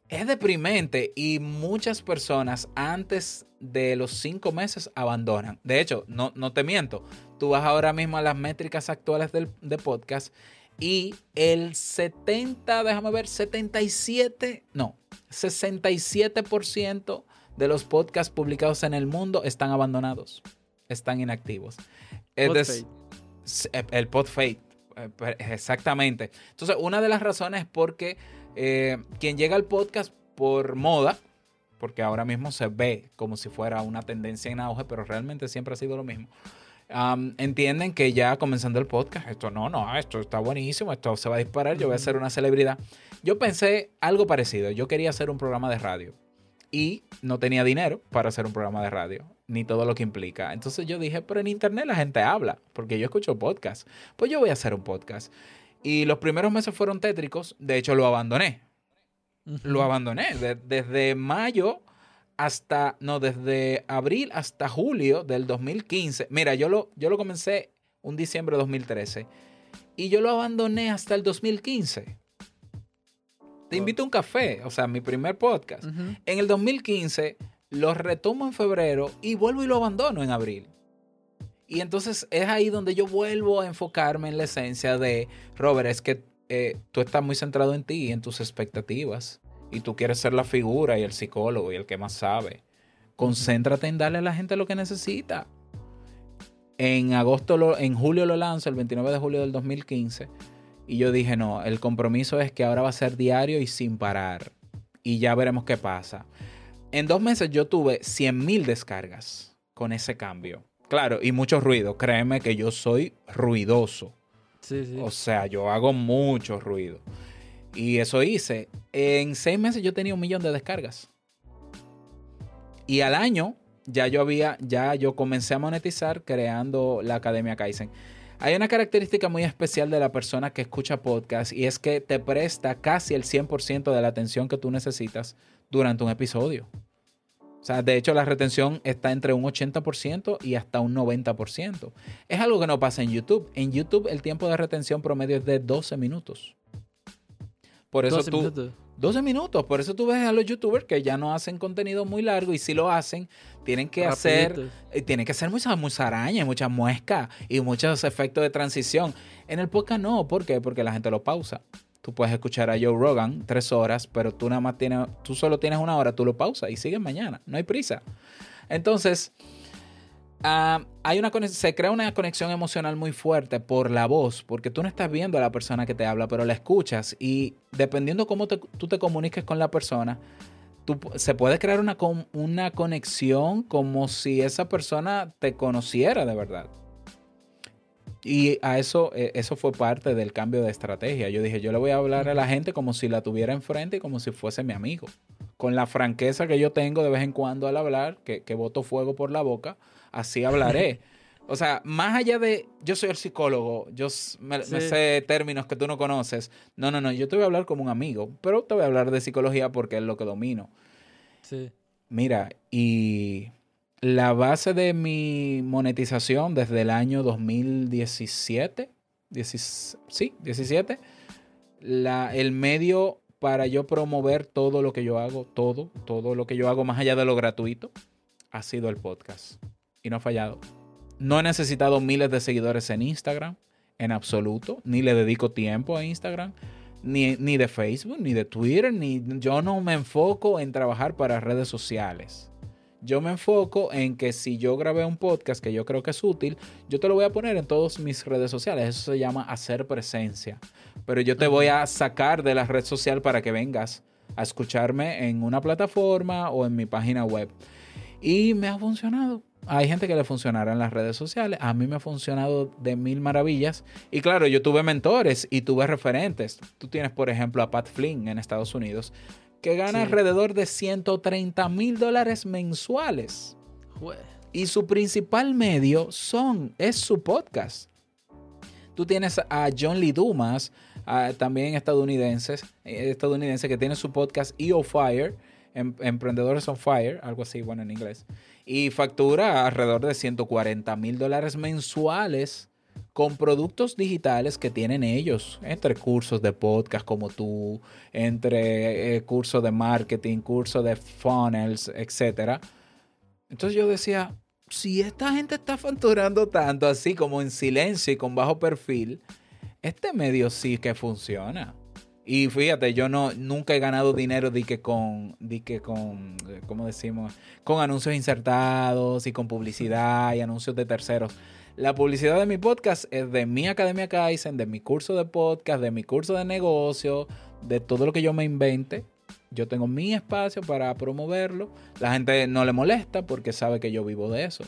Es deprimente y muchas personas antes de los cinco meses abandonan. De hecho, no, no te miento, tú vas ahora mismo a las métricas actuales del, de podcast y el 70, déjame ver, 77, no, 67% de los podcasts publicados en el mundo están abandonados, están inactivos. El pod fade. eh, per- Exactamente. Entonces, una de las razones es porque eh, quien llega al podcast por moda, porque ahora mismo se ve como si fuera una tendencia en auge, pero realmente siempre ha sido lo mismo. entienden que ya comenzando el podcast, esto no, no, esto está buenísimo, esto se va a disparar, yo voy a ser una celebridad. Yo pensé algo parecido, yo quería hacer un programa de radio y no tenía dinero para hacer un programa de radio, ni todo lo que implica. Entonces yo dije, pero en internet la gente habla, porque yo escucho podcast, pues yo voy a hacer un podcast. Y los primeros meses fueron tétricos, de hecho lo abandoné, lo abandoné de- desde mayo hasta, no, desde abril hasta julio del 2015. Mira, yo lo, yo lo comencé un diciembre de 2013 y yo lo abandoné hasta el 2015. Te invito a un café, o sea, mi primer podcast. En el 2015 lo retomo en febrero y vuelvo y lo abandono en abril. Y entonces es ahí donde yo vuelvo a enfocarme en la esencia de, Robert, es que eh, tú estás muy centrado en ti y en tus expectativas. Y tú quieres ser la figura y el psicólogo y el que más sabe. Concéntrate en darle a la gente lo que necesita. En agosto, lo- en julio lo lanzo, el 29 de julio del 2015. Y yo dije, no, el compromiso es que ahora va a ser diario y sin parar. Y ya veremos qué pasa. En dos meses yo tuve 100 mil descargas con ese cambio. Claro, y mucho ruido. Créeme que yo soy ruidoso. Sí, sí. O sea, yo hago mucho ruido. Y eso hice. En seis meses yo tenía un millón de descargas. Y al año ya yo había, ya yo comencé a monetizar creando la Academia Kaizen. Hay una característica muy especial de la persona que escucha podcast y es que te presta casi el 100% de la atención que tú necesitas durante un episodio. O sea, de hecho la retención está entre un 80% y hasta un 90%. Es algo que no pasa en YouTube. En YouTube el tiempo de retención promedio es de 12 minutos. Por eso 12 tú... minutos. 12 minutos. Por eso tú ves a los youtubers que ya no hacen contenido muy largo y si lo hacen, tienen que hacer, Rapidito. eh, tienen que hacer mucha musaraña, mucha muesca y muchos efectos de transición. En el podcast no, ¿por qué? Porque la gente lo pausa. Tú puedes escuchar a Joe Rogan tres horas, pero tú nada más tienes, tú solo tienes una hora, tú lo pausas y sigues mañana. No hay prisa. Entonces, ah, hay una se crea una conexión emocional muy fuerte por la voz, porque tú no estás viendo a la persona que te habla, pero la escuchas y dependiendo cómo te- tú te comuniques con la persona, tú se puede crear una, una conexión como si esa persona te conociera de verdad. Y a eso, eh, eso fue parte del cambio de estrategia. Yo dije, yo le voy a hablar a la gente como si la tuviera enfrente y como si fuese mi amigo. Con la franqueza que yo tengo de vez en cuando al hablar, que, que boto fuego por la boca, así hablaré. O sea, más allá de yo soy el psicólogo, yo me, sé términos que tú no conoces. No, no, no, yo te voy a hablar como un amigo, pero te voy a hablar de psicología porque es lo que domino. Sí. Mira, y la base de mi monetización desde el año 2017, 16 sí, 17, la, el medio para yo promover todo lo que yo hago, todo, todo lo que yo hago más allá de lo gratuito, ha sido el podcast. Y no ha fallado. No he necesitado miles de seguidores en Instagram, en absoluto, ni le dedico tiempo a Instagram, ni, ni de Facebook, ni de Twitter, ni yo no me enfoco en trabajar para redes sociales. Yo me enfoco en que si yo grabé un podcast que yo creo que es útil, yo te lo voy a poner en todas mis redes sociales. Eso se llama hacer presencia. Pero yo te voy a sacar de la red social para que vengas a escucharme en una plataforma o en mi página web. Y me ha funcionado. Hay gente que le funcionará en las redes sociales. A mí me ha funcionado de mil maravillas. Y claro, yo tuve mentores y tuve referentes. Tú tienes, por ejemplo, a Pat Flynn en Estados Unidos, que gana Sí. alrededor de 130 mil dólares mensuales. Jue- Y su principal medio son, es su podcast. Tú tienes a John Lee Dumas, también estadounidenses, eh, estadounidense, que tiene su podcast EO Fire. em, Emprendedores on Fire, algo así, bueno, en inglés. Y factura alrededor de 140 mil dólares mensuales con productos digitales que tienen ellos, entre cursos de podcast como tú, entre eh, cursos de marketing, cursos de funnels, etc. Entonces yo decía, si esta gente está facturando tanto así como en silencio y con bajo perfil, este medio sí que funciona. Y fíjate, yo no nunca he ganado dinero de que con, de que con, eh, ¿cómo decimos? Con anuncios insertados y con publicidad y anuncios de terceros. La publicidad de mi podcast es de mi Academia Kaizen, de mi curso de podcast, de mi curso de negocio, de todo lo que yo me invente. Yo tengo mi espacio para promoverlo. La gente no le molesta porque sabe que yo vivo de eso.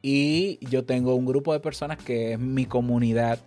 Y yo tengo un grupo de personas que es mi comunidad,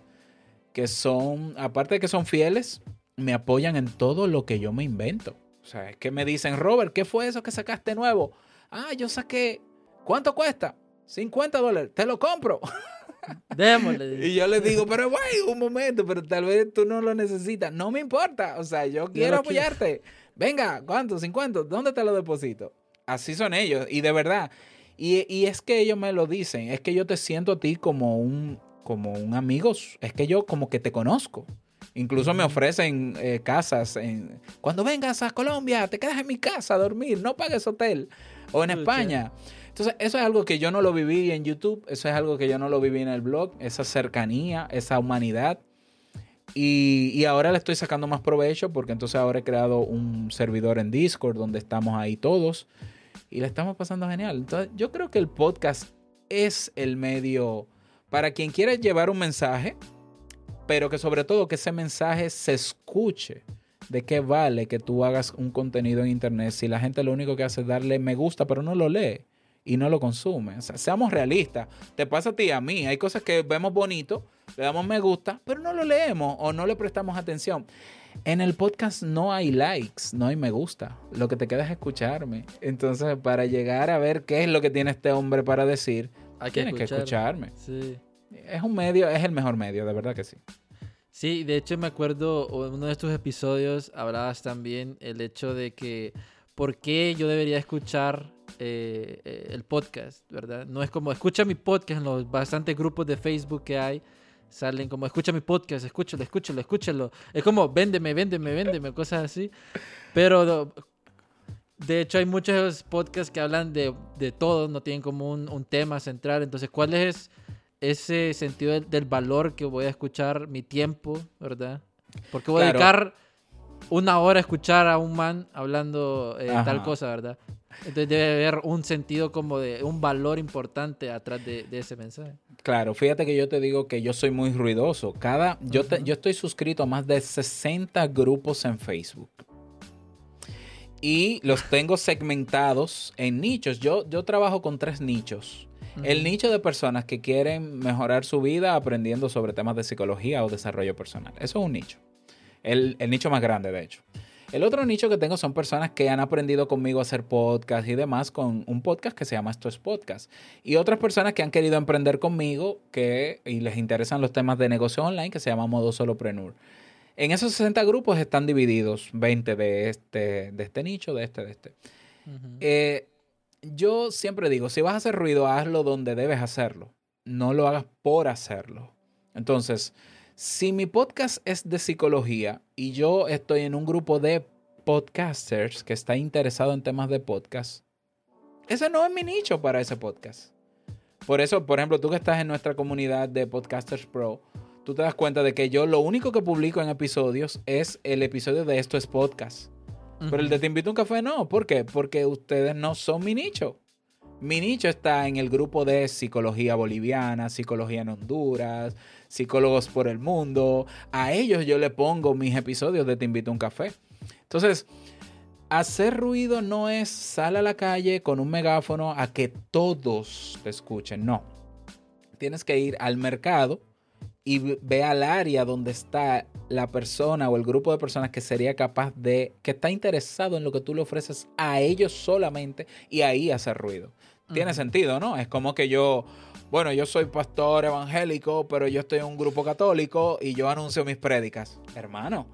que son, aparte de que son fieles, me apoyan en todo lo que yo me invento. O sea, es que me dicen, Robert, ¿qué fue eso que sacaste nuevo? Ah, yo saqué, ¿cuánto cuesta? 50 dólares, te lo compro. Démosle. y yo les digo, pero güey, un momento, pero tal vez tú no lo necesitas. No me importa, o sea, yo quiero apoyarte. Venga, ¿cuánto? 50, ¿dónde te lo deposito? Así son ellos, y de verdad. Y, y, es que ellos me lo dicen, es que yo te siento a ti como un, como un amigo, es que yo como que te conozco. Incluso me ofrecen eh, casas. En, Cuando vengas a Colombia, te quedas en mi casa a dormir, no pagues hotel. O en España. Entonces, eso es algo que yo no lo viví en YouTube, eso es algo que yo no lo viví en el blog, esa cercanía, esa humanidad. Y, y, ahora le estoy sacando más provecho porque entonces ahora he creado un servidor en Discord donde estamos ahí todos y le estamos pasando genial. Entonces, yo creo que el podcast es el medio para quien quiera llevar un mensaje, pero que sobre todo que ese mensaje se escuche. ¿De qué vale que tú hagas un contenido en internet si la gente lo único que hace es darle me gusta, pero no lo lee y no lo consume? O sea, seamos realistas. Te pasa a ti, a mí. Hay cosas que vemos bonito, le damos me gusta, pero no lo leemos o no le prestamos atención. En el podcast no hay likes, no hay me gusta. Lo que te queda es escucharme. Entonces, para llegar a ver qué es lo que tiene este hombre para decir, hay tienes que, escucharme. Sí. Es un medio, es el mejor medio, de verdad que sí. Sí, de hecho me acuerdo en uno de estos episodios hablabas también el hecho de que por qué yo debería escuchar eh, eh, el podcast, ¿verdad? No es como escucha mi podcast en los bastantes grupos de Facebook que hay. Salen como escucha mi podcast, escúchalo, escúchalo, escúchalo. Es como véndeme, véndeme, véndeme, cosas así. Pero de hecho hay muchos podcasts que hablan de, de todo, no tienen como un, un tema central. Entonces, ¿cuál es ese sentido del, valor que voy a escuchar mi tiempo, ¿verdad? Porque voy a dedicar una hora a escuchar a un man hablando eh, tal cosa, ¿verdad? Entonces debe haber un sentido como de un valor importante atrás de, ese mensaje. Claro, fíjate que yo te digo que yo soy muy ruidoso. Cada, yo, yo estoy suscrito a más de 60 grupos en Facebook. Y los tengo segmentados en nichos. Yo, yo trabajo con tres nichos. El nicho de personas que quieren mejorar su vida aprendiendo sobre temas de psicología o desarrollo personal. Eso es un nicho. El, nicho más grande, de hecho. El otro nicho que tengo son personas que han aprendido conmigo a hacer podcast y demás con un podcast que se llama Esto es Podcast. Y otras personas que han querido emprender conmigo que, y les interesan los temas de negocio online que se llama Modo Solopreneur. En esos 60 grupos están divididos 20 de este, de este nicho, de este, de este yo siempre digo, si vas a hacer ruido, hazlo donde debes hacerlo. No lo hagas por hacerlo. Entonces, si mi podcast es de psicología y yo estoy en un grupo de podcasters que está interesado en temas de podcast, ese no es mi nicho para ese podcast. Por eso, por ejemplo, tú que estás en nuestra comunidad de Podcasters Pro, tú te das cuenta de que yo lo único que publico en episodios es el episodio de Esto es Podcast. Pero el de Te invito a un café no. ¿Por qué? Porque ustedes no son mi nicho. Mi nicho está en el grupo de psicología boliviana, psicología en Honduras, psicólogos por el mundo. A ellos yo le pongo mis episodios de Te invito a un café. Entonces, hacer ruido no es sal a la calle con un megáfono a que todos te escuchen. No. Tienes que ir al mercado y ve al área donde está la persona o el grupo de personas que sería capaz de, que está interesado en lo que tú le ofreces a ellos solamente y ahí hacer ruido. Tiene sentido, ¿no? Es como que yo, bueno, yo soy pastor evangélico, pero yo estoy en un grupo católico y yo anuncio mis prédicas. Hermano,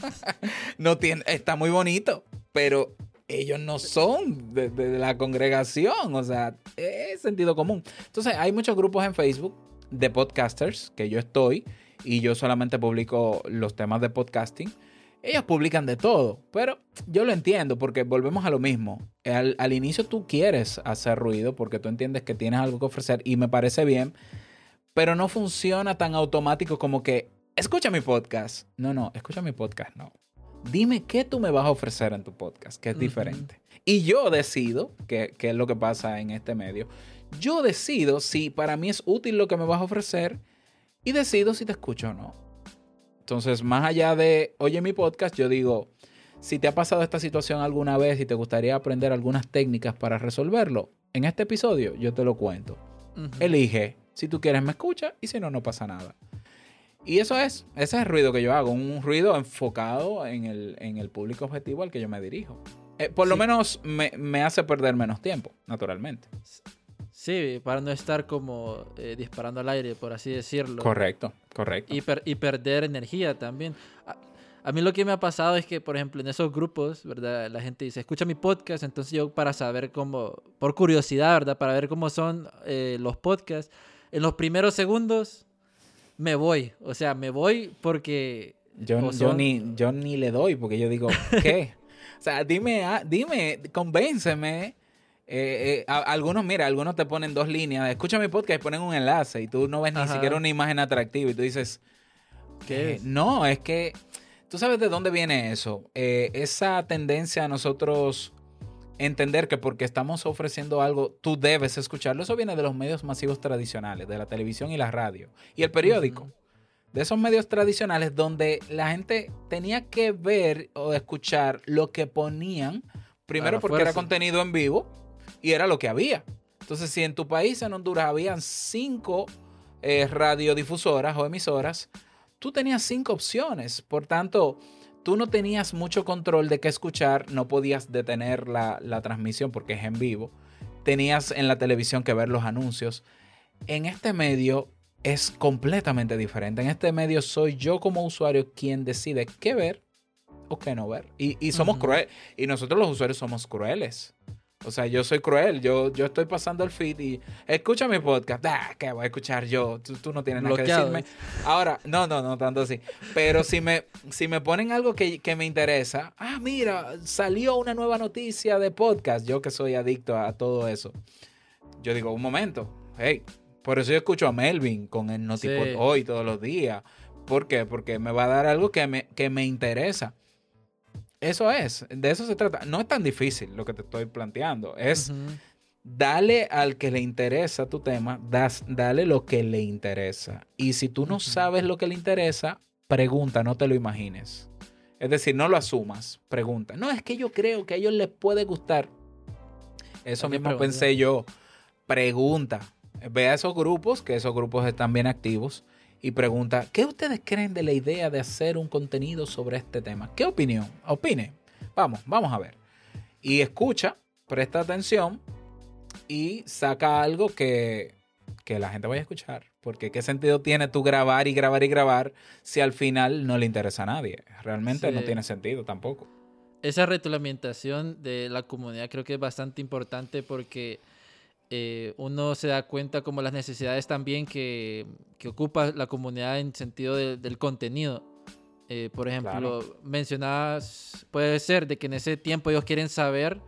no tiene, está muy bonito, pero ellos no son de, de la congregación, o sea, es sentido común. Entonces, hay muchos grupos en Facebook de podcasters que yo estoy y yo solamente publico los temas de podcasting. Ellos publican de todo, pero yo lo entiendo porque volvemos a lo mismo. Al, al, inicio tú quieres hacer ruido porque tú entiendes que tienes algo que ofrecer y me parece bien, pero no funciona tan automático como que escucha mi podcast. No, no, escucha mi podcast, no. Dime qué tú me vas a ofrecer en tu podcast, que es diferente. Y yo decido, que, que es lo que pasa en este medio, yo decido si para mí es útil lo que me vas a ofrecer y decido si te escucho o no. Entonces, más allá de, oye mi podcast, yo digo, si te ha pasado esta situación alguna vez y te gustaría aprender algunas técnicas para resolverlo, en este episodio yo te lo cuento. Elige, si tú quieres me escucha y si no, no pasa nada. Y eso es, ese es el ruido que yo hago, un ruido enfocado en el, en el público objetivo al que yo me dirijo. Eh, por lo menos me, me, hace perder menos tiempo, naturalmente. Sí, para no estar como eh, disparando al aire, por así decirlo. Correcto, correcto. Y, per y perder energía también. A, a, mí lo que me ha pasado es que, por ejemplo, en esos grupos, ¿verdad? La gente dice, escucha mi podcast, entonces yo para saber cómo, por curiosidad, ¿verdad? Para ver cómo son eh, los podcasts, en los primeros segundos me voy. O sea, me voy porque... Yo, son... yo, ni, yo ni le doy porque yo digo, ¿qué? o sea, dime, ah, dime, convénceme. Eh, eh, a, algunos, mira, algunos te ponen dos líneas. Escucha mi podcast y ponen un enlace y tú no ves ni siquiera una imagen atractiva y tú dices, ¿qué? Eh, no, es que tú sabes de dónde viene eso. Eh, esa tendencia a nosotros entender que porque estamos ofreciendo algo, tú debes escucharlo. Eso viene de los medios masivos tradicionales, de la televisión y la radio y el periódico. Uh -huh. De esos medios tradicionales donde la gente tenía que ver o escuchar lo que ponían, primero porque fuerza. era contenido en vivo y era lo que había. Entonces, si en tu país, en Honduras, habían cinco eh, radiodifusoras o emisoras, tú tenías cinco opciones. Por tanto, tú no tenías mucho control de qué escuchar, no podías detener la, la, transmisión porque es en vivo, tenías en la televisión que ver los anuncios. En este medio es completamente diferente. En este medio soy yo como usuario quien decide qué ver o qué no ver. Y, y somos uh -huh. crueles. Y nosotros los usuarios somos crueles. O sea, yo soy cruel. Yo, yo estoy pasando el feed y escucha mi podcast. Ah, ¿qué voy a escuchar yo? Tú, tú no tienes nada Bloqueado. que decirme. Ahora, no, no, no tanto así. Pero si me, si me ponen algo que, que, me interesa, ah, mira, salió una nueva noticia de podcast. Yo que soy adicto a, a todo eso. Yo digo, un momento. Hey, por eso yo escucho a Melvin con el Notipod sí. hoy todos los días. ¿Por qué? Porque me va a dar algo que me, que me interesa. Eso es, de eso se trata. No es tan difícil lo que te estoy planteando. Es uh -huh. dale al que le interesa tu tema, das, dale lo que le interesa. Y si tú no sabes lo que le interesa, pregunta, no te lo imagines. Es decir, no lo asumas, pregunta. No, es que yo creo que a ellos les puede gustar. Eso mismo pregunta. pensé yo. Pregunta. Ve a esos grupos, que esos grupos están bien activos y pregunta, ¿qué ustedes creen de la idea de hacer un contenido sobre este tema? ¿Qué opinión? Opine. Vamos, vamos a ver. Y escucha, presta atención y saca algo que, que la gente vaya a escuchar. Porque qué sentido tiene tú grabar y grabar y grabar si al final no le interesa a nadie. Realmente sí. no tiene sentido tampoco. Esa retroalimentación de la comunidad creo que es bastante importante porque eh, uno se da cuenta como las necesidades también que, que ocupa la comunidad en sentido de, del contenido. Eh, por ejemplo, claro. mencionabas, puede ser de que en ese tiempo ellos quieren saber,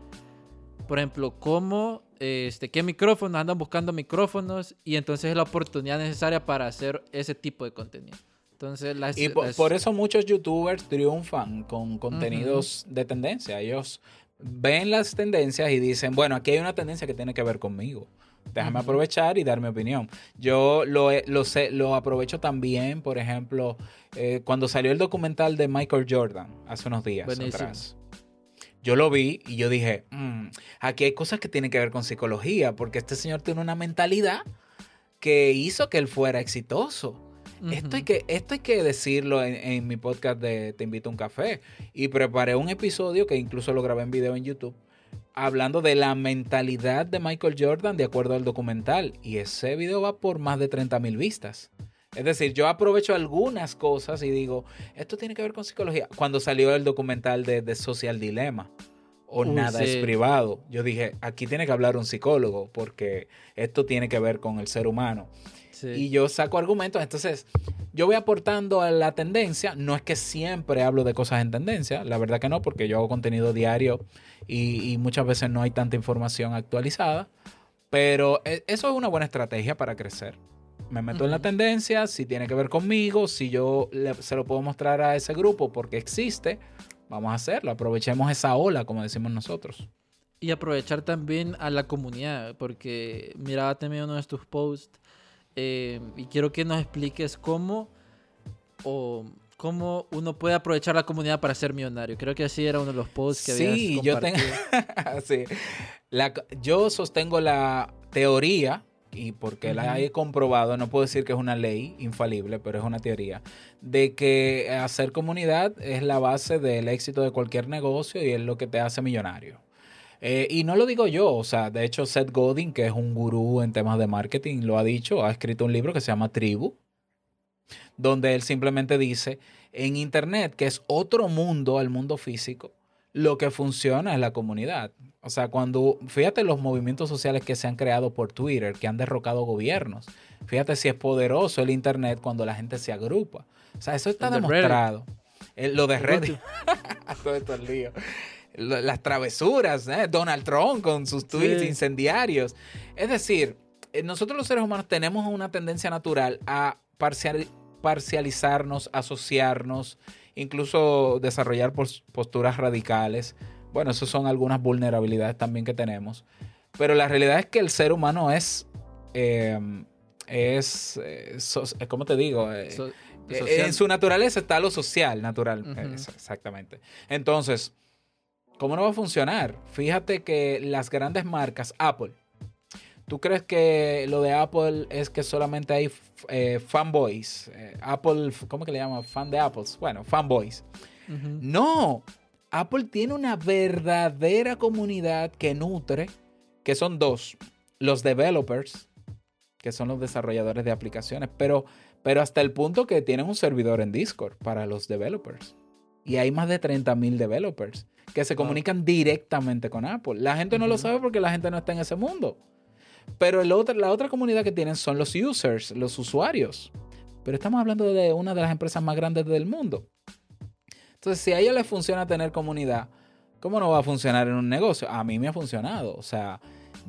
por ejemplo, cómo, este, qué micrófonos, andan buscando micrófonos y entonces es la oportunidad necesaria para hacer ese tipo de contenido. Entonces, las, y por, las... por, eso muchos youtubers triunfan con contenidos uh -huh. de tendencia. Ellos ven las tendencias y dicen, bueno, aquí hay una tendencia que tiene que ver conmigo. Déjame uh -huh. aprovechar y dar mi opinión. Yo lo, lo, sé, lo aprovecho también, por ejemplo, eh, cuando salió el documental de Michael Jordan hace unos días Buenísimo. atrás. Yo lo vi y yo dije, mmm, aquí hay cosas que tienen que ver con psicología, porque este señor tiene una mentalidad que hizo que él fuera exitoso. Uh -huh. esto, hay que, esto hay que decirlo en, en, mi podcast de Te invito a un café. Y preparé un episodio que incluso lo grabé en video en YouTube, hablando de la mentalidad de Michael Jordan de acuerdo al documental. Y ese video va por más de 30 mil vistas. Es decir, yo aprovecho algunas cosas y digo, esto tiene que ver con psicología. Cuando salió el documental de, de Social Dilemma. O nada es privado. Yo dije, aquí tiene que hablar un psicólogo porque esto tiene que ver con el ser humano. Y yo saco argumentos, entonces yo voy aportando a la tendencia, no es que siempre hablo de cosas en tendencia, la verdad que no, porque yo hago contenido diario y, muchas veces no hay tanta información actualizada, pero e, eso es una buena estrategia para crecer. Me meto en la tendencia, si tiene que ver conmigo, si yo se lo puedo mostrar a ese grupo porque existe, vamos a hacerlo, aprovechemos esa ola, como decimos nosotros. Y aprovechar también a la comunidad, porque miraba también uno de tus posts eh, y quiero que nos expliques cómo o cómo uno puede aprovechar la comunidad para ser millonario. Creo que así era uno de los posts que sí, yo tengo sí. yo sostengo la teoría y porque la he comprobado, no puedo decir que es una ley infalible, pero es una teoría, de que hacer comunidad es la base del éxito de cualquier negocio y es lo que te hace millonario. Eh, y no lo digo yo, o sea, de hecho Seth Godin, que es un gurú en temas de marketing, lo ha dicho, ha escrito un libro que se llama Tribu, donde él simplemente dice, en Internet, que es otro mundo al mundo físico, lo que funciona es la comunidad. O sea, cuando, fíjate los movimientos sociales que se han creado por Twitter, que han derrocado gobiernos. Fíjate si es poderoso el Internet cuando la gente se agrupa. O sea, eso está demostrado. lo de Reddit. Todo esto es lío. Las travesuras, ¿eh? Donald Trump con sus tweets incendiarios. Es decir, eh, nosotros los seres humanos tenemos una tendencia natural a parcializarnos, asociarnos, incluso desarrollar posturas radicales. Bueno, esas son algunas vulnerabilidades también que tenemos. Pero la realidad es que el ser humano es, em, es, eh, ¿cómo te digo? Eh, eh, en su naturaleza está lo social, natural. Exactamente. Entonces, ¿cómo no va a funcionar? Fíjate que las grandes marcas, Apple, ¿tú crees que lo de Apple es que solamente hay fanboys? Apple, ¿cómo que le llaman? Fan de Apples. Bueno, fanboys. No, Apple tiene una verdadera comunidad que nutre, que son dos, los developers, que son los desarrolladores de aplicaciones, pero, pero hasta el punto que tienen un servidor en Discord para los developers. Y hay más de 30.000 developers que se comunican directamente con Apple. La gente no lo sabe porque la gente no está en ese mundo. Pero el otro, la otra comunidad que tienen son los users, los usuarios. Pero estamos hablando de una de las empresas más grandes del mundo. Entonces, si a ellos les funciona tener comunidad, ¿cómo no va a funcionar en un negocio? A mí me ha funcionado. O sea,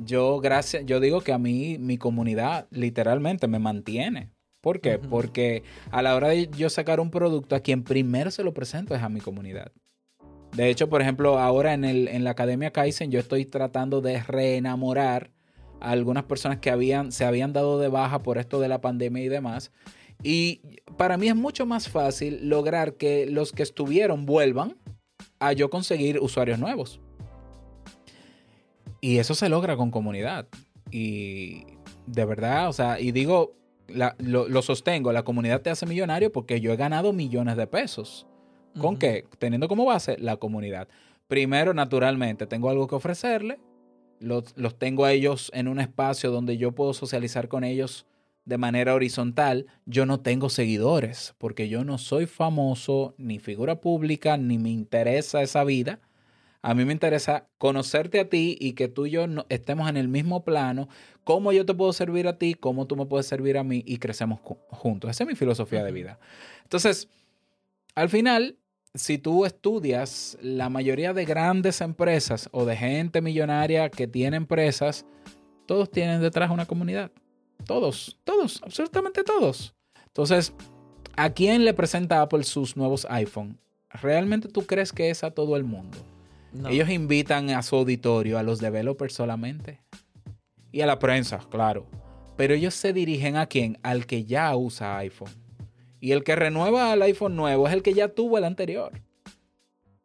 yo gracias, yo digo que a mí mi comunidad literalmente me mantiene. ¿Por qué? Porque a la hora de yo sacar un producto, a quien primero se lo presento es a mi comunidad. De hecho, por ejemplo, ahora en, el, en la Academia Kaizen yo estoy tratando de reenamorar a algunas personas que habían, se habían dado de baja por esto de la pandemia y demás. Y para mí es mucho más fácil lograr que los que estuvieron vuelvan a yo conseguir usuarios nuevos. Y eso se logra con comunidad. Y de verdad, o sea, y digo, lo, sostengo, la comunidad te hace millonario porque yo he ganado millones de pesos. ¿Con qué? Teniendo como base la comunidad. Primero, naturalmente, tengo algo que ofrecerle. Los, los tengo a ellos en un espacio donde yo puedo socializar con ellos de manera horizontal, yo no tengo seguidores, porque yo no soy famoso, ni figura pública, ni me interesa esa vida. A mí me interesa conocerte a ti y que tú y yo estemos en el mismo plano, cómo yo te puedo servir a ti, cómo tú me puedes servir a mí y crecemos juntos. Esa es mi filosofía de vida. Entonces, al final, si tú estudias la mayoría de grandes empresas o de gente millonaria que tiene empresas, todos tienen detrás una comunidad. Todos, todos, absolutamente todos. Entonces, ¿a quién le presenta Apple sus nuevos iPhone? ¿Realmente tú crees que es a todo el mundo? Ellos invitan a su auditorio, a los developers solamente. Y a la prensa, claro. Pero ellos se dirigen a quién? Al que ya usa iPhone. Y el que renueva al iPhone nuevo es el que ya tuvo el anterior.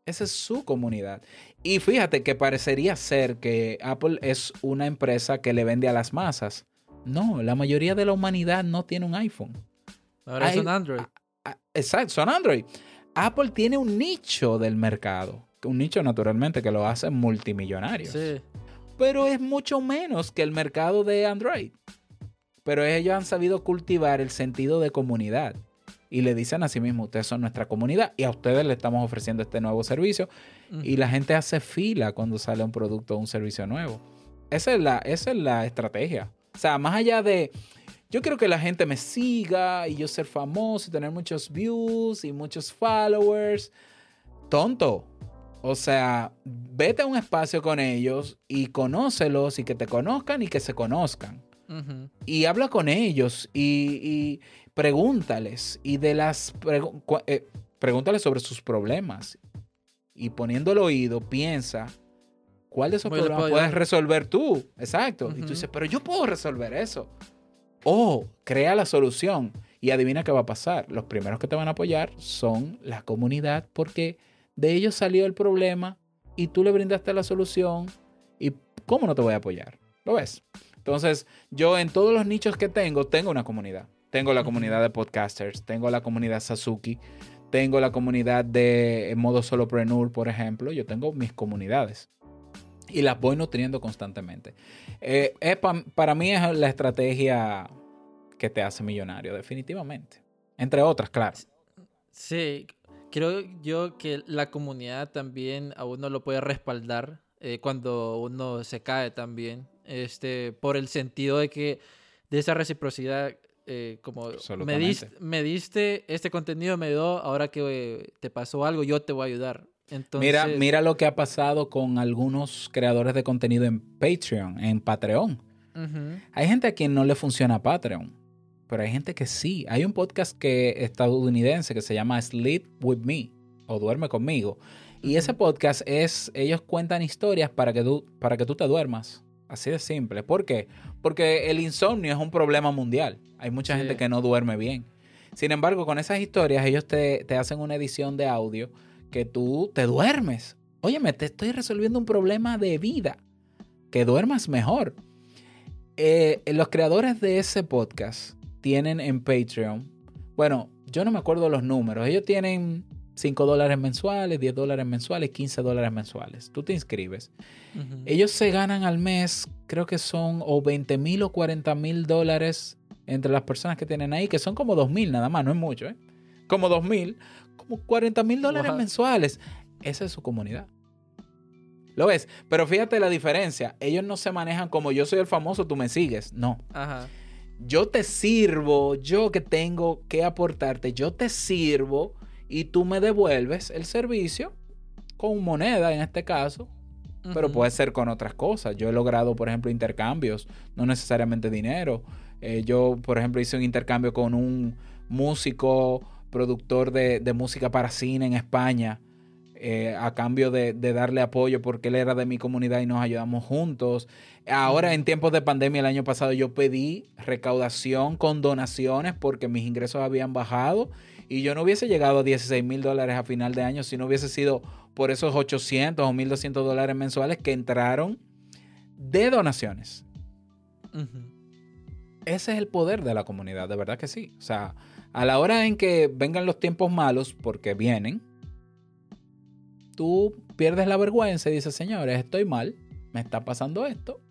Esa es su comunidad. Y fíjate que parecería ser que Apple es una empresa que le vende a las masas. No, la mayoría de la humanidad no tiene un iPhone. Ahora son Android. Exacto, son Android. Apple tiene un nicho del mercado. Un nicho naturalmente que lo hace multimillonario. Sí. Pero es mucho menos que el mercado de Android. Pero ellos han sabido cultivar el sentido de comunidad. y le dicen a sí mismos, ustedes son nuestra comunidad y a ustedes le estamos ofreciendo este nuevo servicio. Y la gente hace fila cuando sale un producto o un servicio nuevo. Esa es, la, esa es la estrategia. O sea, más allá de, yo quiero que la gente me siga y yo ser famoso y tener muchos views y muchos followers. Tonto. O sea, vete a un espacio con ellos y conócelos y que te conozcan y que se conozcan. Y habla con ellos y, pregúntales. Y de las eh, pregúntales sobre sus problemas. Y poniendo el oído, piensa cuál de esos problemas puedes resolver tú. Exacto. Y tú dices, pero yo puedo resolver eso. O crea la solución. Y adivina qué va a pasar. Los primeros que te van a apoyar son la comunidad porque de ellos salió el problema y tú le brindaste la solución. ¿Y cómo no te voy a apoyar? ¿Lo ves? Entonces, yo en todos los nichos que tengo, tengo una comunidad. Tengo la comunidad de podcasters, tengo la comunidad Sasuki, tengo la comunidad de modo solopreneur, por ejemplo. Yo tengo mis comunidades y las voy nutriendo constantemente. Eh, para mí es la estrategia que te hace millonario, definitivamente. Entre otras, claro. Sí, creo yo que la comunidad también a uno lo puede respaldar eh, cuando uno se cae también, este, por el sentido de que de esa reciprocidad, eh, como me diste, me diste este contenido, me dio, ahora que te pasó algo, yo te voy a ayudar. Entonces... Mira, mira lo que ha pasado con algunos creadores de contenido en Patreon, en Patreon. Hay gente a quien no le funciona Patreon pero hay gente que sí. Hay un podcast que estadounidense que se llama Sleep with Me o Duerme conmigo. Y ese podcast es, ellos cuentan historias para que tú, para que tú te duermas. Así de simple. ¿Por qué? Porque el insomnio es un problema mundial. Hay mucha gente que no duerme bien. Sin embargo, con esas historias, ellos te, te hacen una edición de audio que tú te duermes. Óyeme, te estoy resolviendo un problema de vida. Que duermas mejor. Eh, los creadores de ese podcast tienen en Patreon, bueno, yo no me acuerdo los números, ellos tienen 5 dólares mensuales, 10 dólares mensuales, 15 dólares mensuales. Tú te inscribes. Ellos se ganan al mes, creo que son o 20 mil o 40 mil dólares entre las personas que tienen ahí, que son como 2 mil nada más, no es mucho, ¿eh? Como 2 mil, como 40 mil dólares mensuales. Esa es su comunidad. ¿Lo ves? Pero fíjate la diferencia. Ellos no se manejan como yo soy el famoso, tú me sigues. No. Ajá yo te sirvo, yo que tengo que aportarte, yo te sirvo y tú me devuelves el servicio con moneda en este caso, pero puede ser con otras cosas. Yo he logrado, por ejemplo, intercambios, no necesariamente dinero. Eh, yo, por ejemplo, hice un intercambio con un músico, productor de, de música para cine en España eh, a cambio de, darle apoyo porque él era de mi comunidad y nos ayudamos juntos. Ahora en tiempos de pandemia el año pasado yo pedí recaudación con donaciones porque mis ingresos habían bajado y yo no hubiese llegado a 16 mil dólares a final de año si no hubiese sido por esos 800 o 1200 dólares mensuales que entraron de donaciones. Ese es el poder de la comunidad, de verdad que sí. O sea, a la hora en que vengan los tiempos malos, porque vienen, tú pierdes la vergüenza y dices, señores, estoy mal, me está pasando esto.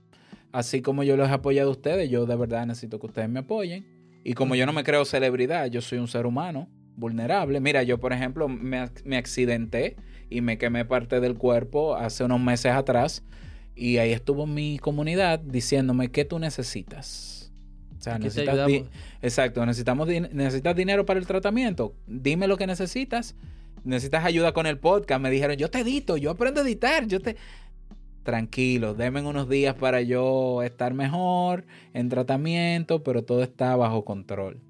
Así como yo los he apoyado a ustedes, yo de verdad necesito que ustedes me apoyen. Y como yo no me creo celebridad, yo soy un ser humano vulnerable. Mira, yo por ejemplo me, me accidenté y me quemé parte del cuerpo hace unos meses atrás. Y ahí estuvo mi comunidad diciéndome qué tú necesitas. O sea, necesitas exacto, necesitamos necesitas dinero para el tratamiento. Dime lo que necesitas necesitas ayuda con el podcast. Me dijeron, yo te edito, yo aprendo a editar, yo te... Tranquilo, denme unos días para yo estar mejor en tratamiento, pero todo está bajo control.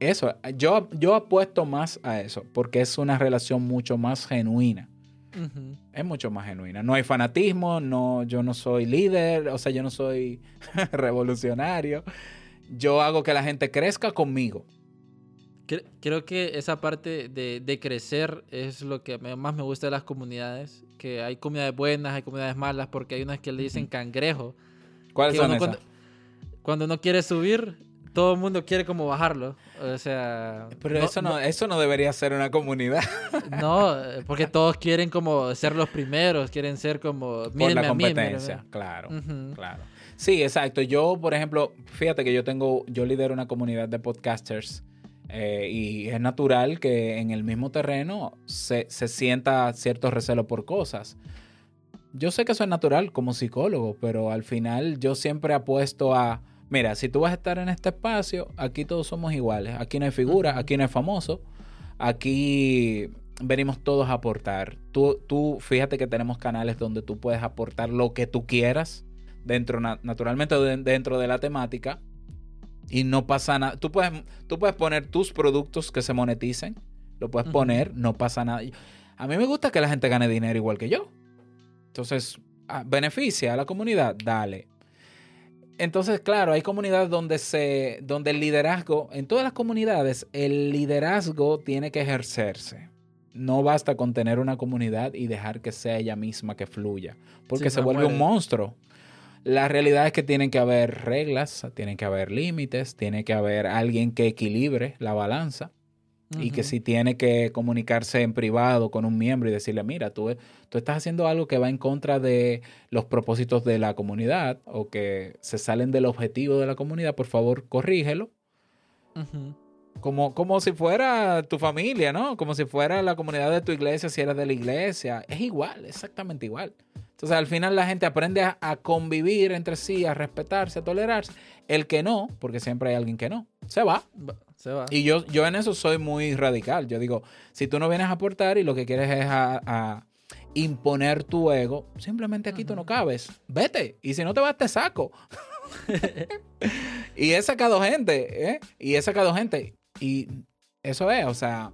Eso, yo, yo apuesto más a eso, porque es una relación mucho más genuina. Es mucho más genuina. No hay fanatismo, no, yo no soy líder, o sea, yo no soy revolucionario. Yo hago que la gente crezca conmigo. Creo que esa parte de, crecer es lo que más me gusta de las comunidades. Que hay comunidades buenas, hay comunidades malas, porque hay unas que le dicen cangrejo. ¿Cuáles son esas? Cuando, uno quiere subir, todo el mundo quiere como bajarlo. O sea... Pero eso, no, eso no debería ser una comunidad. No, porque todos quieren como ser los primeros, quieren ser como... Por la competencia, claro, claro. Sí, exacto. Yo, por ejemplo, fíjate que yo tengo, yo lidero una comunidad de podcasters Eh, y es natural que en el mismo terreno se, se sienta cierto recelo por cosas. Yo sé que eso es natural como psicólogo, pero al final yo siempre apuesto a, mira, si tú vas a estar en este espacio, aquí todos somos iguales, aquí no hay figura, aquí no hay famoso, aquí venimos todos a aportar. Tú, tú fíjate que tenemos canales donde tú puedes aportar lo que tú quieras, dentro, naturalmente dentro de la temática, y no pasa nada. Tú puedes, tú puedes poner tus productos que se moneticen, lo puedes poner, no pasa nada. A mí me gusta que la gente gane dinero igual que yo. Entonces, ah, beneficia a la comunidad, dale. Entonces, claro, hay comunidades donde se, donde el liderazgo, en todas las comunidades, el liderazgo tiene que ejercerse. No basta con tener una comunidad y dejar que sea ella misma que fluya, porque se vuelve un monstruo. La realidad es que tienen que haber reglas, tienen que haber límites, tiene que haber alguien que equilibre la balanza. Y que si tiene que comunicarse en privado con un miembro y decirle, mira, tú, tú estás haciendo algo que va en contra de los propósitos de la comunidad o que se salen del objetivo de la comunidad, por favor, corrígelo. como, como si fuera tu familia, ¿no? Como si fuera la comunidad de tu iglesia, si eres de la iglesia. Es igual, exactamente igual. Entonces al final la gente aprende a, convivir entre sí, a respetarse, a tolerarse. El que no, porque siempre hay alguien que no, se va. Se va. Y yo, yo en eso soy muy radical. Yo digo, si tú no vienes a aportar y lo que quieres es a, imponer tu ego, simplemente aquí tú no cabes. Vete. Y si no te vas, te saco. y he sacado gente, ¿eh? Y he sacado gente. Y eso es, o sea,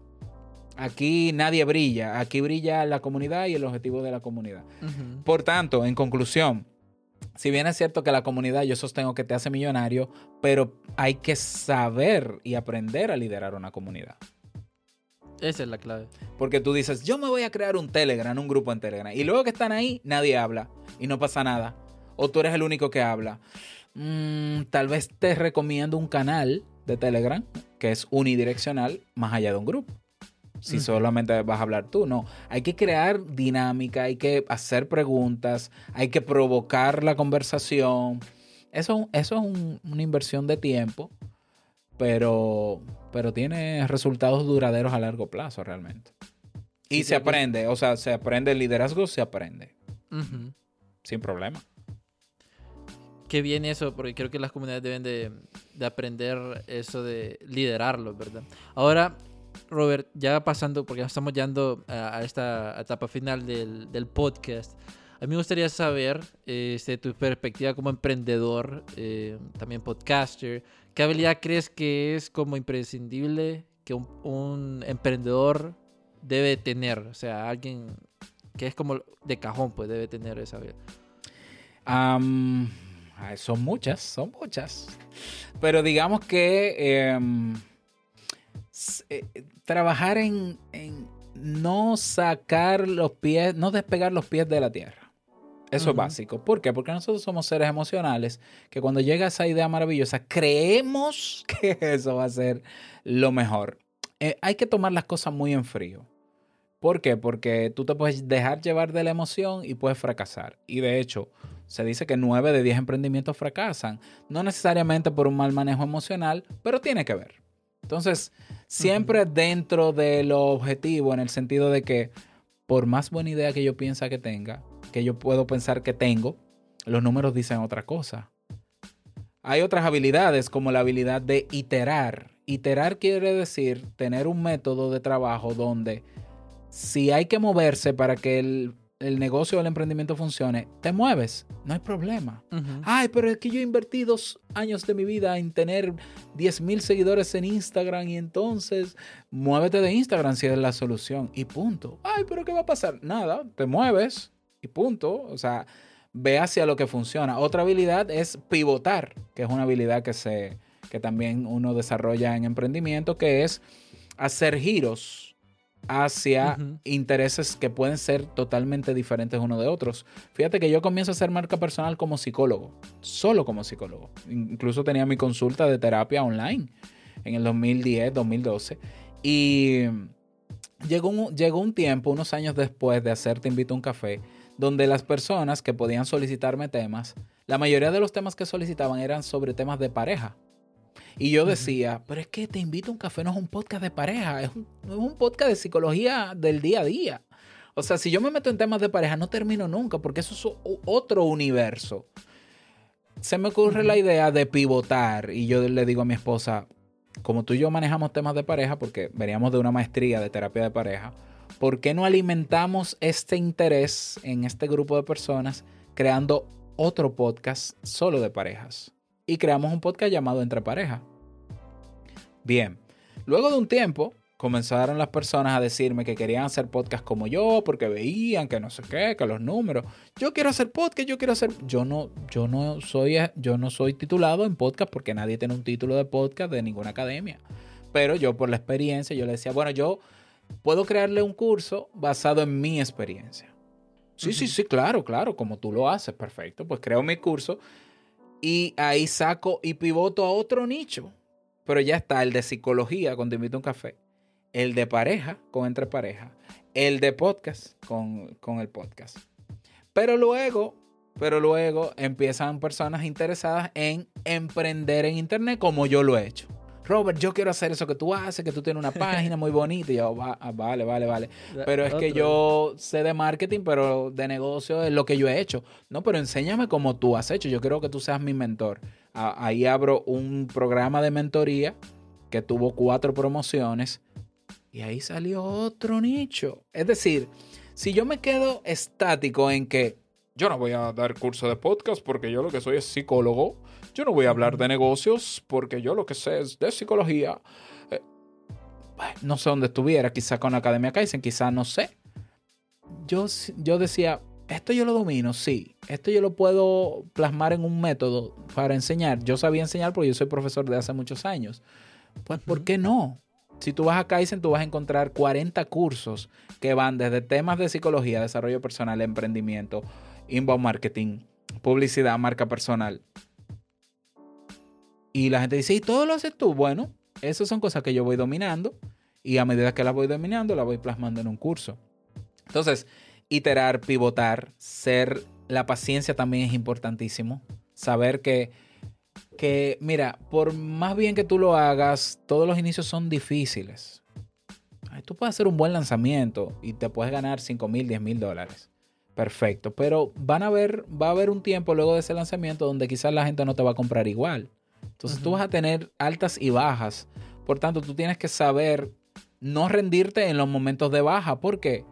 Aquí nadie brilla, aquí brilla la comunidad y el objetivo de la comunidad. Por tanto, en conclusión, si bien es cierto que la comunidad yo sostengo que te hace millonario, pero hay que saber y aprender a liderar una comunidad. Esa es la clave. Porque tú dices, yo me voy a crear un Telegram, un grupo en Telegram. Y luego que están ahí, nadie habla y no pasa nada. O tú eres el único que habla. Mm, tal vez te recomiendo un canal de Telegram que es unidireccional más allá de un grupo si solamente vas a hablar tú. No, hay que crear dinámica, hay que hacer preguntas, hay que provocar la conversación. Eso, eso es una inversión de tiempo, pero, pero tiene resultados duraderos a largo plazo realmente. Y se aprende, o sea, se aprende el liderazgo, se aprende. Sin problema. Qué bien eso, porque creo que las comunidades deben de, de aprender eso de liderarlo, ¿verdad? Ahora, Robert, ya pasando, porque estamos llegando a, esta etapa final del, podcast, a mí me gustaría saber, este, tu perspectiva como emprendedor, eh, también podcaster, ¿qué habilidad crees que es como imprescindible que un, emprendedor debe tener? O sea, alguien que es como de cajón, pues debe tener esa habilidad. son muchas, son muchas. Pero digamos que... Em, eh, trabajar en, no sacar los pies, no despegar los pies de la tierra. Eso es básico. ¿Por qué? Porque nosotros somos seres emocionales que cuando llega esa idea maravillosa, creemos que eso va a ser lo mejor. Eh, hay que tomar las cosas muy en frío. ¿Por qué? Porque tú te puedes dejar llevar de la emoción y puedes fracasar. Y de hecho, se dice que 9 de 10 emprendimientos fracasan. No necesariamente por un mal manejo emocional, pero tiene que ver. Entonces, siempre dentro de lo objetivo, en el sentido de que por más buena idea que yo piensa que tenga, que yo puedo pensar que tengo, los números dicen otra cosa. Hay otras habilidades como la habilidad de iterar. Iterar quiere decir tener un método de trabajo donde si hay que moverse para que el el negocio o el emprendimiento funcione, te mueves, no hay problema. Ay, pero es que yo he invertido dos años de mi vida en tener 10 mil seguidores en Instagram y entonces muévete de Instagram si es la solución y punto. Ay, pero ¿qué va a pasar? Nada, te mueves y punto. O sea, ve hacia lo que funciona. Otra habilidad es pivotar, que es una habilidad que, se, que también uno desarrolla en emprendimiento, que es hacer giros hacia intereses que pueden ser totalmente diferentes uno de otros. Fíjate que yo comienzo a hacer marca personal como psicólogo, solo como psicólogo. Incluso tenía mi consulta de terapia online en el 2010, 2012. Y llegó un, llegó un tiempo, unos años después de hacer Te invito a un café, donde las personas que podían solicitarme temas, la mayoría de los temas que solicitaban eran sobre temas de pareja. Y yo decía, pero es que te invito a un café, no es un podcast de pareja, es un, es un podcast de psicología del día a día. O sea, si yo me meto en temas de pareja, no termino nunca, porque eso es otro universo. Se me ocurre la idea de pivotar y yo le digo a mi esposa, como tú y yo manejamos temas de pareja, porque veníamos de una maestría de terapia de pareja, ¿por qué no alimentamos este interés en este grupo de personas creando otro podcast solo de parejas? Y creamos un podcast llamado Entre Pareja. Bien, luego de un tiempo, comenzaron las personas a decirme que querían hacer podcast como yo porque veían que no sé qué, que los números. Yo quiero hacer podcast, yo quiero hacer yo no yo no soy yo no soy titulado en podcast porque nadie tiene un título de podcast de ninguna academia. Pero yo por la experiencia yo le decía, bueno, yo puedo crearle un curso basado en mi experiencia. Sí, sí, sí, claro, claro, como tú lo haces, perfecto. Pues creo mi curso y ahí saco y pivoto a otro nicho. Pero ya está el de psicología cuando invito a un café el de pareja con entre pareja, el de podcast con, con el podcast. Pero luego, pero luego empiezan personas interesadas en emprender en internet como yo lo he hecho. Robert, yo quiero hacer eso que tú haces, que tú tienes una página muy bonita. Y yo, ah, vale, vale, vale. Pero es que yo sé de marketing, pero de negocio es lo que yo he hecho. No, pero enséñame cómo tú has hecho. Yo quiero que tú seas mi mentor. Ahí abro un programa de mentoría que tuvo cuatro promociones y ahí salió otro nicho. Es decir, si yo me quedo estático en que yo no voy a dar curso de podcast porque yo lo que soy es psicólogo, yo no voy a hablar de negocios porque yo lo que sé es de psicología. Eh, no sé dónde estuviera, quizá con Academia Kaizen, quizá no sé. Yo, yo decía, esto yo lo domino, sí. Esto yo lo puedo plasmar en un método para enseñar. Yo sabía enseñar porque yo soy profesor de hace muchos años. Pues, ¿por qué no? Si tú vas a Kaizen, tú vas a encontrar 40 cursos que van desde temas de psicología, desarrollo personal, emprendimiento, inbound marketing, publicidad, marca personal. Y la gente dice, ¿y todo lo haces tú? Bueno, esas son cosas que yo voy dominando y a medida que las voy dominando, las voy plasmando en un curso. Entonces, iterar, pivotar, ser, la paciencia también es importantísimo. Saber que que, mira, por más bien que tú lo hagas, todos los inicios son difíciles. Tú puedes hacer un buen lanzamiento y te puedes ganar 5 mil, 10 mil dólares. Perfecto, pero van a ver, va a haber un tiempo luego de ese lanzamiento donde quizás la gente no te va a comprar igual. Entonces tú vas a tener altas y bajas. Por tanto, tú tienes que saber no rendirte en los momentos de baja. ¿Por qué?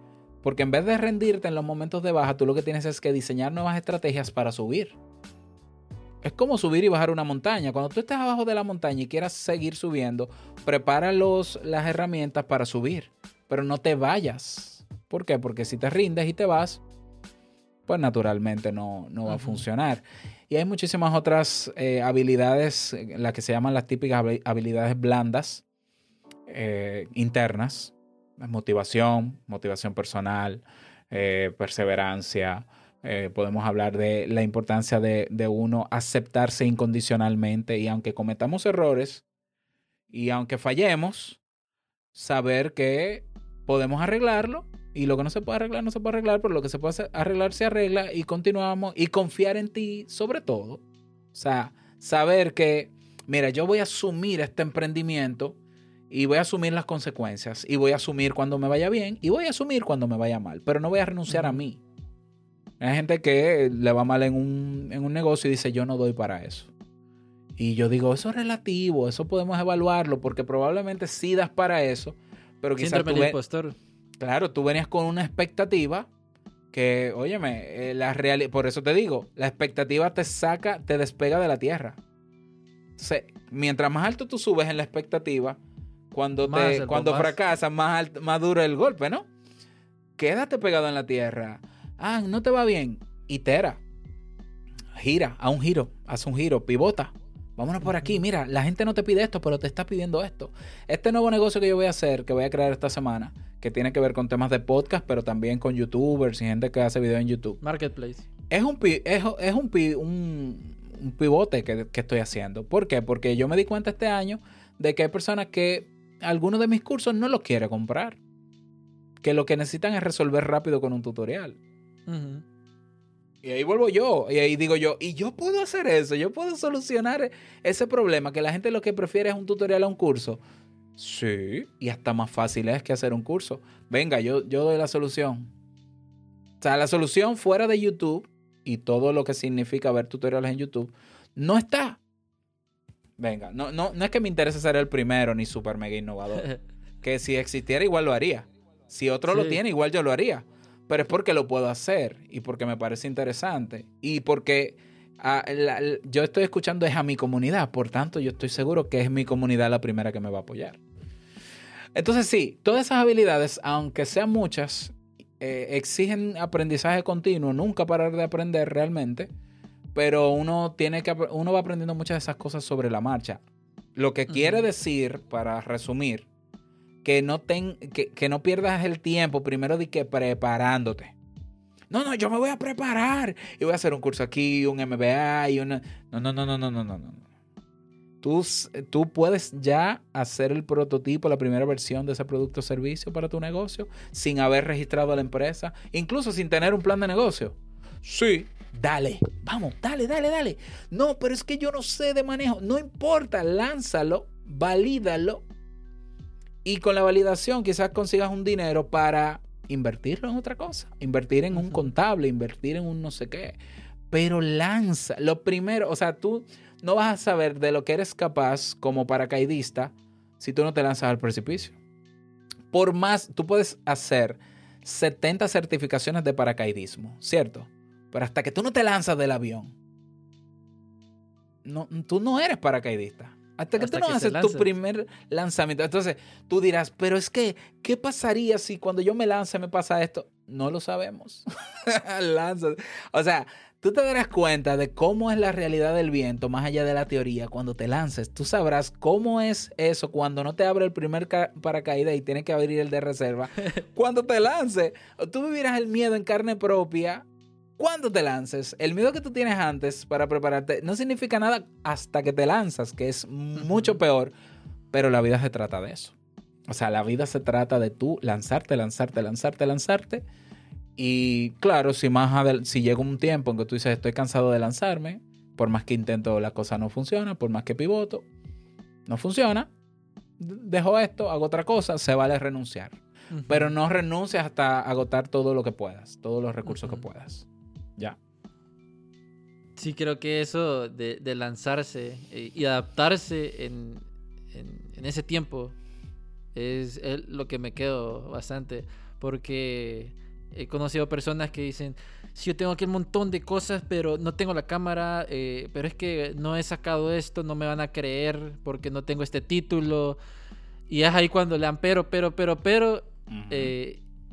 Porque en vez de rendirte en los momentos de baja, tú lo que tienes es que diseñar nuevas estrategias para subir. Es como subir y bajar una montaña. Cuando tú estés abajo de la montaña y quieras seguir subiendo, prepara los, las herramientas para subir. Pero no te vayas. ¿Por qué? Porque si te rindes y te vas, pues naturalmente no, va a funcionar. Y hay muchísimas otras eh, habilidades, las que se llaman las típicas habilidades blandas, eh, internas. Motivación, motivación personal, eh, perseverancia, podemos hablar de la importancia de, uno aceptarse incondicionalmente y aunque cometamos errores y aunque fallemos, saber que podemos arreglarlo y lo que no se puede arreglar no se puede arreglar, pero lo que se puede arreglar se arregla y continuamos y confiar en ti sobre todo. O sea, saber que, mira, yo voy a asumir este emprendimiento y voy a asumir las consecuencias y voy a asumir cuando me vaya bien y voy a asumir cuando me vaya mal, pero no voy a renunciar a mí. Hay gente que le va mal en un, negocio y dice, yo no doy para eso. Y yo digo, eso es relativo, eso podemos evaluarlo, porque probablemente sí das para eso, pero quizás tú impostor. Claro, tú venías con una expectativa que, óyeme, eh, la por eso te digo, la expectativa te saca, te despega de la tierra. Entonces, mientras más alto tú subes en la expectativa, cuando, te, cuando fracasas, más, más duro el golpe, ¿no? Quédate pegado en la tierra Ah, no te va bien. Itera. Gira, a un giro, haz un giro, pivota. Vámonos por aquí. Mira, la gente no te pide esto, pero te está pidiendo esto. Este nuevo negocio que yo voy a hacer, que voy a crear esta semana, que tiene que ver con temas de podcast, pero también con youtubers y gente que hace videos en YouTube. Marketplace. Es un, es, un, un, pivote que, que estoy haciendo. ¿Por qué? Porque yo me di cuenta este año de que hay personas que algunos de mis cursos no los quiere comprar. Que lo que necesitan es resolver rápido con un tutorial. Y ahí vuelvo yo. Y ahí digo yo, y yo puedo hacer eso. Yo puedo solucionar ese problema que la gente lo que prefiere es un tutorial a un curso. Sí, y hasta más fácil es que hacer un curso. Venga, yo, yo doy la solución. O sea, la solución fuera de YouTube y todo lo que significa ver tutoriales en YouTube no está. Venga, no, no, no es que me interese ser el primero ni super mega innovador. que si existiera igual lo haría. Si otro lo tiene, igual yo lo haría. Pero es porque lo puedo hacer y porque me parece interesante y porque ah, yo estoy escuchando es a mi comunidad. Por tanto, yo estoy seguro que es mi comunidad la primera que me va a apoyar. Entonces sí, todas esas habilidades, aunque sean muchas, eh, exigen aprendizaje continuo, nunca parar de aprender realmente, pero uno tiene que uno va aprendiendo muchas de esas cosas sobre la marcha. Lo que quiere decir, para resumir, que no, ten, que, no pierdas el tiempo primero de que preparándote. No, no, yo me voy a preparar y voy a hacer un curso aquí, un MBA y una... No, no, no, no, no, no, no, no. Tú, tú puedes ya hacer el prototipo, la primera versión de ese producto o servicio para tu negocio sin haber registrado a la empresa, incluso sin tener un plan de negocio. Sí, dale, vamos, dale, dale, dale. No, pero es que yo no sé de manejo. No importa, lánzalo, valídalo y con la validación quizás consigas un dinero para invertirlo en otra cosa. Invertir en un contable, invertir en un no sé qué. Pero lanza. Lo primero, o sea, tú no vas a saber de lo que eres capaz como paracaidista si tú no te lanzas al precipicio. Por más, tú puedes hacer 70 certificaciones de paracaidismo, ¿cierto? Pero hasta que tú no te lanzas del avión, no, tú no eres paracaidista. Hasta que tú no haces tu primer lanzamiento. Entonces tú dirás, pero es que, ¿qué pasaría si cuando yo me lance me pasa esto? No lo sabemos. Lánzate. O sea, tú te darás cuenta de cómo es la realidad del viento más allá de la teoría cuando te lances. Tú sabrás cómo es eso cuando no te abre el primer paracaídas y tienes que abrir el de reserva. cuando te lances, tú vivirás el miedo en carne propia cuando te lances, el miedo que tú tienes antes para prepararte no significa nada hasta que te lanzas, que es mucho peor, pero la vida se trata de eso. O sea, la vida se trata de tú lanzarte, lanzarte, lanzarte, lanzarte. Y claro, si más si llega un tiempo en que tú dices estoy cansado de lanzarme, por más que intento la cosa no funciona, por más que pivoto, no funciona, dejo esto, hago otra cosa, se vale renunciar. Pero no renuncies hasta agotar todo lo que puedas, todos los recursos que puedas. Ya. Sí, creo que eso de, lanzarse eh, y adaptarse en, ese tiempo es, lo que me quedo bastante. Porque he conocido personas que dicen, si yo tengo aquí un montón de cosas, pero no tengo la cámara, eh, pero es que no he sacado esto, no me van a creer porque no tengo este título. Y es ahí cuando le dan pero, pero, pero, pero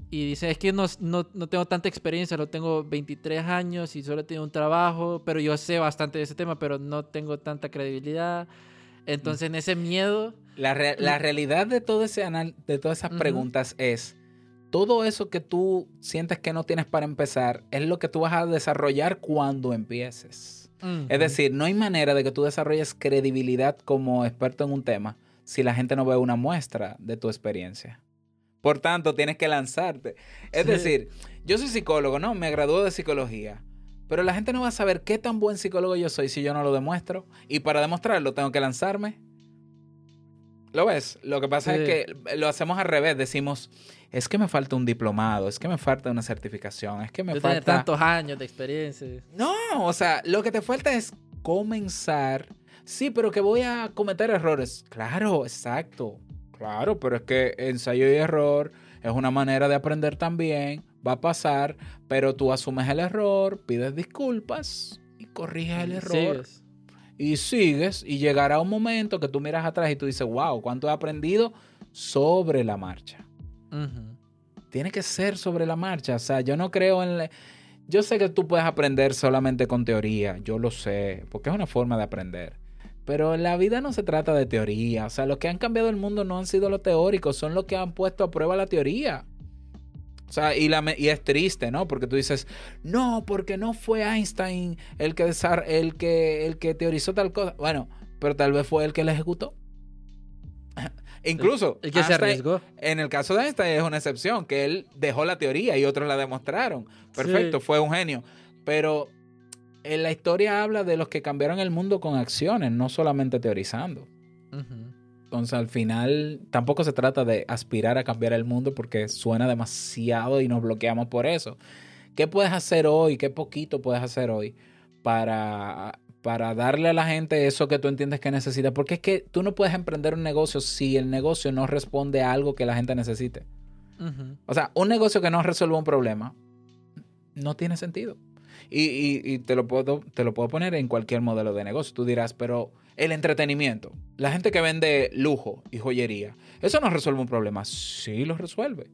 y dice, es que no, no, tengo tanta experiencia, lo tengo 23 años y solo tengo un trabajo, pero yo sé bastante de ese tema, pero no tengo tanta credibilidad. Entonces, en ese miedo... La, realidad de, todo ese de todas esas preguntas es, todo eso que tú sientes que no tienes para empezar es lo que tú vas a desarrollar cuando empieces. Es decir, no hay manera de que tú desarrolles credibilidad como experto en un tema si la gente no ve una muestra de tu experiencia. Por tanto, tienes que lanzarte. Es decir, yo soy psicólogo, ¿no? Me graduó de psicología. Pero la gente no va a saber qué tan buen psicólogo yo soy si yo no lo demuestro. Y para demostrarlo tengo que lanzarme. ¿Lo ves? Lo que pasa es que lo hacemos al revés. Decimos, es que me falta un diplomado, es que me falta una certificación, es que me falta... tantos años de experiencia. No, o sea, lo que te falta es comenzar. Sí, pero que voy a cometer errores. Claro, exacto. Claro, pero es que ensayo y error es una manera de aprender también, va a pasar, pero tú asumes el error, pides disculpas y corriges el error. Y sigues y llegará un momento que tú miras atrás y tú dices, wow, ¿cuánto he aprendido sobre la marcha? Tiene que ser sobre la marcha. O sea, yo no creo en... Yo sé que tú puedes aprender solamente con teoría, yo lo sé, porque es una forma de aprender. Pero la vida no se trata de teoría. O sea, los que han cambiado el mundo no han sido los teóricos, son los que han puesto a prueba la teoría. O sea, y, la, y es triste, ¿no? Porque tú dices, no, porque no fue Einstein el que, el que, el que teorizó tal cosa. Bueno, pero tal vez fue el que la ejecutó. Incluso, el, que se arriesgó. En el caso de Einstein es una excepción, que él dejó la teoría y otros la demostraron. Perfecto, fue un genio. Pero en la historia habla de los que cambiaron el mundo con acciones, no solamente teorizando. Entonces al final tampoco se trata de aspirar a cambiar el mundo porque suena demasiado y nos bloqueamos por eso. ¿Qué puedes hacer hoy? ¿Qué poquito puedes hacer hoy para, para darle a la gente eso que tú entiendes que necesita? Porque es que tú no puedes emprender un negocio si el negocio no responde a algo que la gente necesite. O sea, un negocio que no resuelva un problema no tiene sentido. Y, te, lo puedo, te lo puedo poner en cualquier modelo de negocio. Tú dirás, pero el entretenimiento, la gente que vende lujo y joyería, ¿eso no resuelve un problema? Sí, lo resuelve.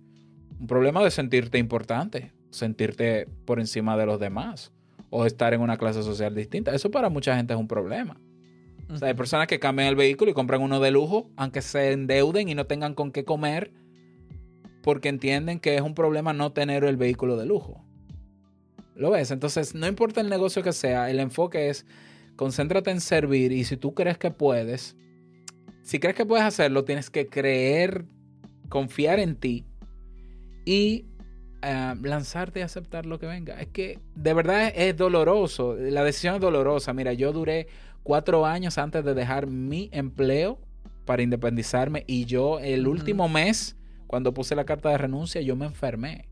Un problema de sentirte importante, sentirte por encima de los demás o estar en una clase social distinta. Eso para mucha gente es un problema. O sea, hay personas que cambian el vehículo y compran uno de lujo, aunque se endeuden y no tengan con qué comer, porque entienden que es un problema no tener el vehículo de lujo. ¿Lo ves? Entonces, no importa el negocio que sea, el enfoque es concéntrate en servir y si tú crees que puedes, si crees que puedes hacerlo, tienes que creer, confiar en ti y eh, lanzarte y aceptar lo que venga. Es que de verdad es, doloroso, la decisión es dolorosa. Mira, yo duré cuatro años antes de dejar mi empleo para independizarme y yo el último mes, cuando puse la carta de renuncia, yo me enfermé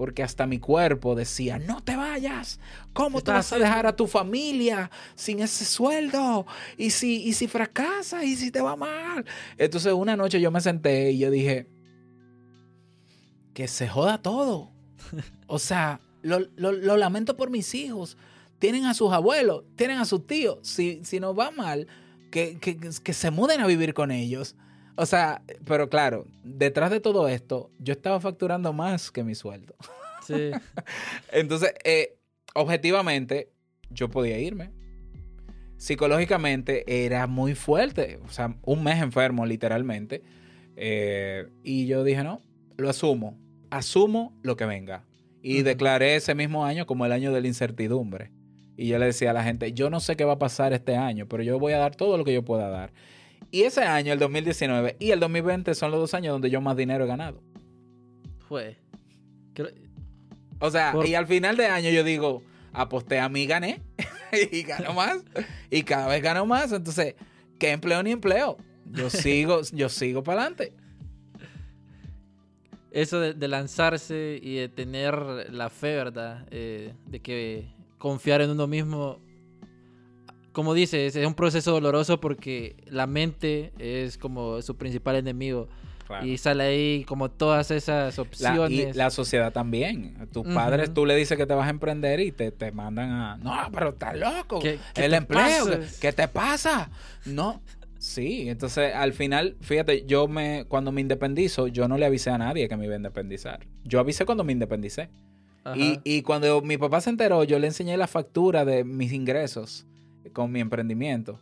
porque hasta mi cuerpo decía, no te vayas, ¿cómo te vas a dejar a tu familia sin ese sueldo? ¿Y si, y si fracasas? ¿Y si te va mal? Entonces una noche yo me senté y yo dije, que se joda todo. O sea, lo, lamento por mis hijos. Tienen a sus abuelos, tienen a sus tíos. Si, si nos va mal, que, que se muden a vivir con ellos. O sea, pero claro, detrás de todo esto, yo estaba facturando más que mi sueldo. Sí. Entonces, eh, objetivamente, yo podía irme. Psicológicamente era muy fuerte. O sea, un mes enfermo, literalmente. Eh, y yo dije, no, lo asumo. Asumo lo que venga. Y declaré ese mismo año como el año de la incertidumbre. Y yo le decía a la gente, yo no sé qué va a pasar este año, pero yo voy a dar todo lo que yo pueda dar. Y ese año, el 2019 y el 2020 son los dos años donde yo más dinero he ganado. Fue. O sea, y al final de año yo digo, aposté a mí, gané. y gano más. y cada vez gano más. Entonces, ¿qué empleo ni empleo? Yo sigo, yo sigo para adelante. Eso de, lanzarse y de tener la fe, ¿verdad? Eh, de que confiar en uno mismo como dices, es un proceso doloroso porque la mente es como su principal enemigo. Y sale ahí como todas esas opciones. y la sociedad también. Tus padres, tú le dices que te vas a emprender y te, te mandan a... No, pero estás loco. El empleo, ¿qué, te pasa? No. Sí, entonces al final, fíjate, yo me, cuando me independizo, yo no le avisé a nadie que me iba a independizar. Yo avisé cuando me independicé. Y, y, cuando mi papá se enteró, yo le enseñé la factura de mis ingresos con mi emprendimiento.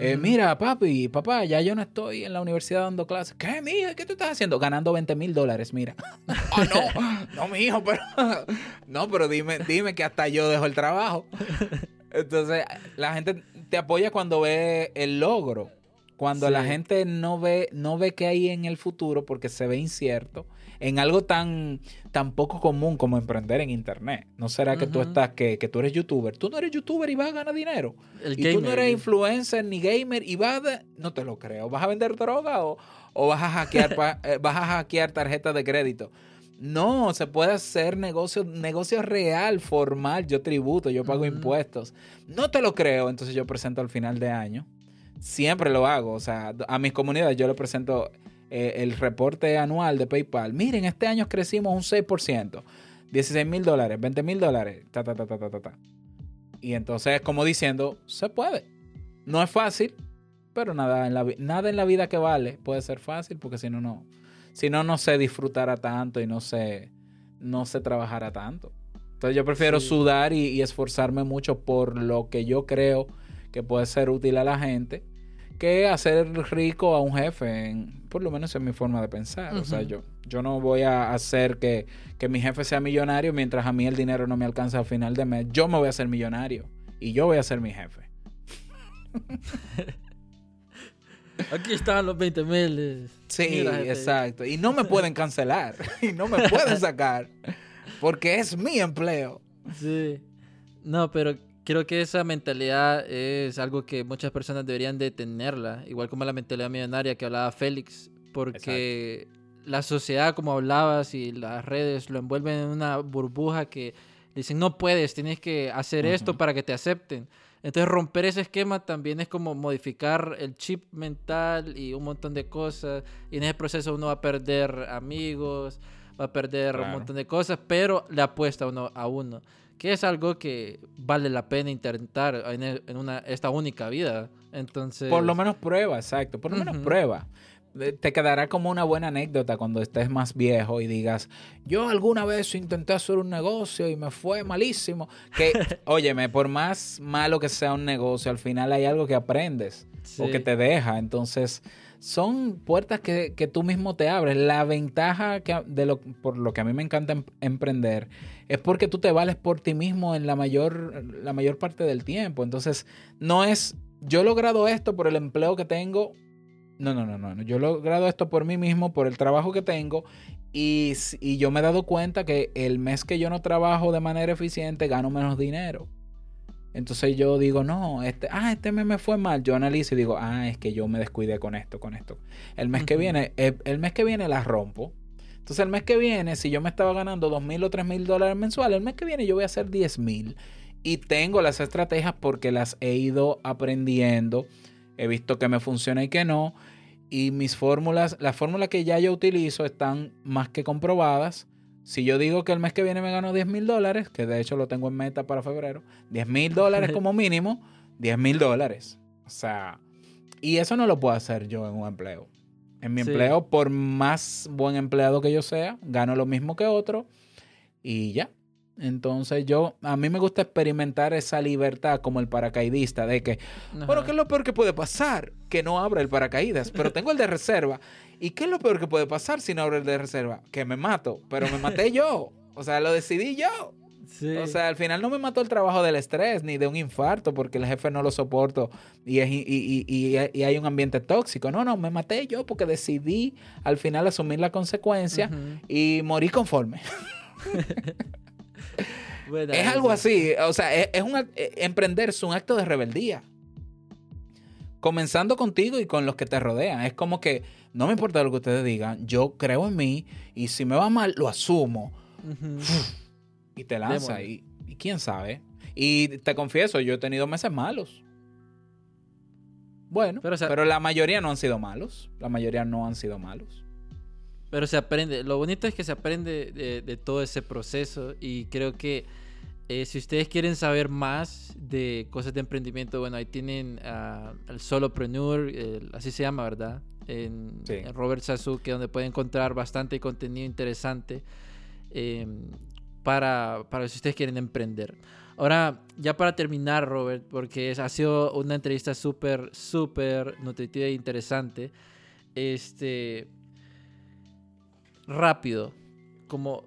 Eh, mira, papi, papá, ya yo no estoy en la universidad dando clases. ¿Qué, mija? ¿Qué tú estás haciendo? Ganando 20 mil dólares, mira. oh, no, no, mi hijo, pero... no, pero dime, dime que hasta yo dejo el trabajo. Entonces, la gente te apoya cuando ve el logro. Cuando la gente no ve, no ve qué hay en el futuro porque se ve incierto en algo tan, tan poco común como emprender en internet. ¿No será que tú estás, que, tú eres youtuber? Tú no eres youtuber y vas a ganar dinero. y tú no eres influencer ni gamer y vas a... No te lo creo. ¿Vas a vender droga o, vas a hackear, eh, vas a hackear tarjetas de crédito? No, se puede hacer negocio, negocio real, formal. Yo tributo, yo pago impuestos. No te lo creo. Entonces yo presento al final de año. Siempre lo hago. O sea, a mis comunidades yo le presento eh, el reporte anual de PayPal. Miren, este año crecimos un 6%, 16 mil dólares, 20 mil dólares, ta, ta, ta, ta, ta, ta. Y entonces, como diciendo, se puede. No es fácil, pero nada en la, nada en la vida que vale puede ser fácil, porque si no, no, si no, no se disfrutara tanto y no se, no se trabajara tanto. Entonces yo prefiero sudar y, y esforzarme mucho por lo que yo creo que puede ser útil a la gente que hacer rico a un jefe, por lo menos es mi forma de pensar. O sea, yo, yo no voy a hacer que, mi jefe sea millonario mientras a mí el dinero no me alcanza al final de mes. Yo me voy a hacer millonario y yo voy a ser mi jefe. Aquí están los 20 mil. Sí, exacto. Y no me pueden cancelar. y no me pueden sacar. Porque es mi empleo. Sí. No, pero creo que esa mentalidad es algo que muchas personas deberían de tenerla, igual como la mentalidad millonaria que hablaba Félix, porque la sociedad, como hablabas, y las redes lo envuelven en una burbuja que dicen, no puedes, tienes que hacer esto para que te acepten. Entonces romper ese esquema también es como modificar el chip mental y un montón de cosas. Y en ese proceso uno va a perder amigos, va a perder un montón de cosas, pero le apuesta uno a uno. Que es algo que vale la pena intentar en, en una, esta única vida. Entonces... Por lo menos prueba, exacto. Por lo menos prueba te quedará como una buena anécdota cuando estés más viejo y digas, yo alguna vez intenté hacer un negocio y me fue malísimo. Que, óyeme, por más malo que sea un negocio, al final hay algo que aprendes o que te deja. Entonces, son puertas que, tú mismo te abres. La ventaja que, de lo, por lo que a mí me encanta em, emprender es porque tú te vales por ti mismo en la mayor, la mayor parte del tiempo. Entonces, no es, yo he logrado esto por el empleo que tengo no, no, no, no. Yo he logrado esto por mí mismo, por el trabajo que tengo. Y, yo me he dado cuenta que el mes que yo no trabajo de manera eficiente, gano menos dinero. Entonces yo digo, no, este, ah, este mes me fue mal. Yo analizo y digo, ah, es que yo me descuidé con esto, con esto. El mes que viene, el, eh, el, mes que viene la rompo. Entonces el mes que viene, si yo me estaba ganando dos mil o tres mil dólares mensuales, el mes que viene yo voy a hacer diez mil. Y tengo las estrategias porque las he ido aprendiendo he visto que me funciona y que no. Y mis fórmulas, las fórmulas que ya yo utilizo están más que comprobadas. Si yo digo que el mes que viene me gano 10 mil dólares, que de hecho lo tengo en meta para febrero, 10 mil dólares como mínimo, 10 mil dólares. O sea, y eso no lo puedo hacer yo en un empleo. En mi empleo, por más buen empleado que yo sea, gano lo mismo que otro y ya. Entonces yo, a mí me gusta experimentar esa libertad como el paracaidista, de que, bueno, ¿qué es lo peor que puede pasar? Que no abra el paracaídas, pero tengo el de reserva. ¿Y qué es lo peor que puede pasar si no abro el de reserva? Que me mato, pero me maté yo. O sea, lo decidí yo. O sea, al final no me mató el trabajo del estrés ni de un infarto porque el jefe no lo soporto y, y, hay un ambiente tóxico. No, no, me maté yo porque decidí al final asumir la consecuencia y morí conforme. es algo así, o sea, es, un eh, emprender es un acto de rebeldía. Comenzando contigo y con los que te rodean. Es como que no me importa lo que ustedes digan, yo creo en mí y si me va mal, lo asumo. y te lanza. Y, quién sabe. Y te confieso, yo he tenido meses malos. Bueno, pero, la mayoría no han sido malos. La mayoría no han sido malos. Pero se aprende, lo bonito es que se aprende de, todo ese proceso y creo que eh, si ustedes quieren saber más de cosas de emprendimiento, bueno, ahí tienen el Solopreneur, así se llama, ¿verdad? En, Robert Sasuke, donde pueden encontrar bastante contenido interesante em, para, para si ustedes quieren emprender. Ahora, ya para terminar, Robert, porque ha sido una entrevista súper, súper nutritiva e interesante. Este, rápido, como,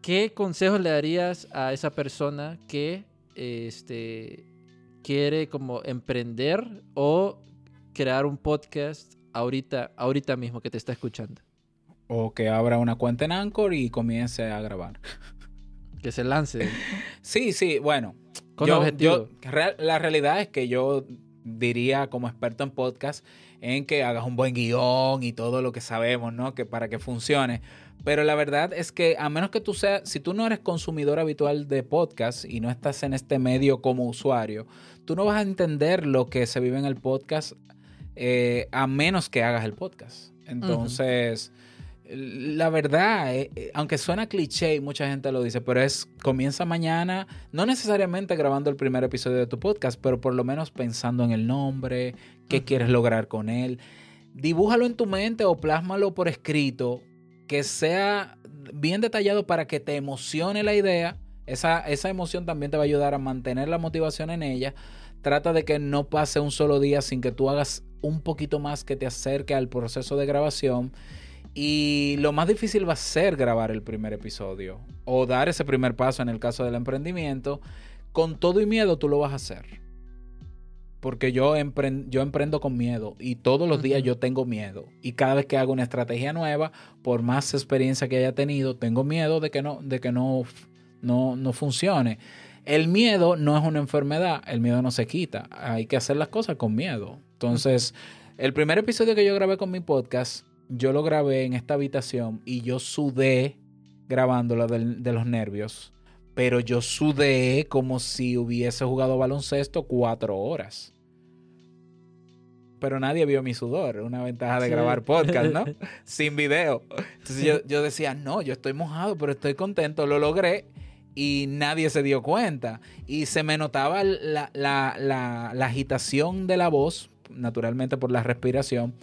¿qué consejos le darías a esa persona que este, quiere como emprender o crear un podcast ahorita, ahorita mismo que te está escuchando? O que abra una cuenta en Anchor y comience a grabar. Que se lance. sí, sí, bueno. yo, la realidad es que yo diría como experto en podcast en que hagas un buen guion y todo lo que sabemos, ¿no? Que para que funcione. Pero la verdad es que a menos que tú seas, si tú no eres consumidor habitual de podcast y no estás en este medio como usuario, tú no vas a entender lo que se vive en el podcast eh, a menos que hagas el podcast. Entonces, la verdad, eh, eh, aunque suena cliché y mucha gente lo dice, pero es comienza mañana, no necesariamente grabando el primer episodio de tu podcast, pero por lo menos pensando en el nombre, qué quieres lograr con él. Dibújalo en tu mente o plásmalo por escrito que sea bien detallado para que te emocione la idea. Esa, esa emoción también te va a ayudar a mantener la motivación en ella. Trata de que no pase un solo día sin que tú hagas un poquito más que te acerque al proceso de grabación. Y lo más difícil va a ser grabar el primer episodio o dar ese primer paso en el caso del emprendimiento. Con todo y miedo tú lo vas a hacer porque yo, yo emprendo con miedo y todos los días yo tengo miedo. Y cada vez que hago una estrategia nueva, por más experiencia que haya tenido, tengo miedo de que no, de que no, no, no funcione. el miedo no es una enfermedad, el miedo no se quita, hay que hacer las cosas con miedo. Entonces, el primer episodio que yo grabé con mi podcast, yo lo grabé en esta habitación y yo sudé grabándolo de, de los nervios, pero yo sudé como si hubiese jugado baloncesto cuatro horas pero nadie vio mi sudor. Una ventaja de grabar podcast, ¿no? Sin video. Entonces yo, decía, no, yo estoy mojado, pero estoy contento, lo logré y nadie se dio cuenta. Y se me notaba la, agitación de la voz, naturalmente por la respiración.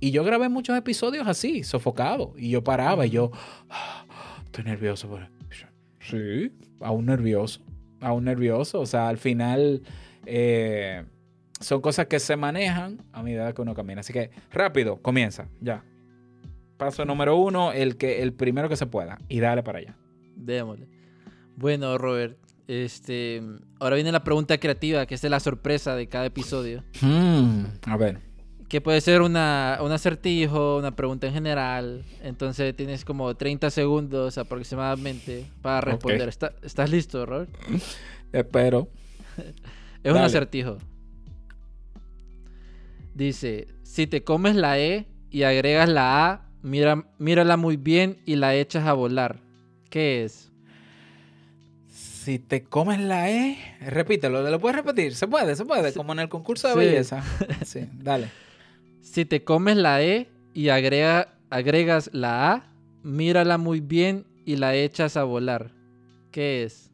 Y yo grabé muchos episodios así, sofocado. Y yo paraba y yo, ah, estoy nervioso. Sí, aún nervioso, aún nervioso. O sea, al final... Eh, son cosas que se manejan a medida que uno camina. Así que rápido, comienza, ya. Paso número uno, el, que, el primero que se pueda. Y dale para allá. Démosle. Bueno, Robert, este, ahora viene la pregunta creativa, que es la sorpresa de cada episodio. Hmm, a ver. Que puede ser una, un acertijo, una pregunta en general. Entonces tienes como 30 segundos aproximadamente para responder. ¿Estás listo, Robert? Espero. es un acertijo. Dice, si te comes la E y agregas la A, mira, mírala muy bien y la echas a volar. ¿Qué es? Si te comes la E, repítelo, ¿lo puedes repetir? Se puede, se puede, como en el concurso de belleza. Sí, dale. Si te comes la E y agrega, agregas la A, mírala muy bien y la echas a volar. ¿Qué es?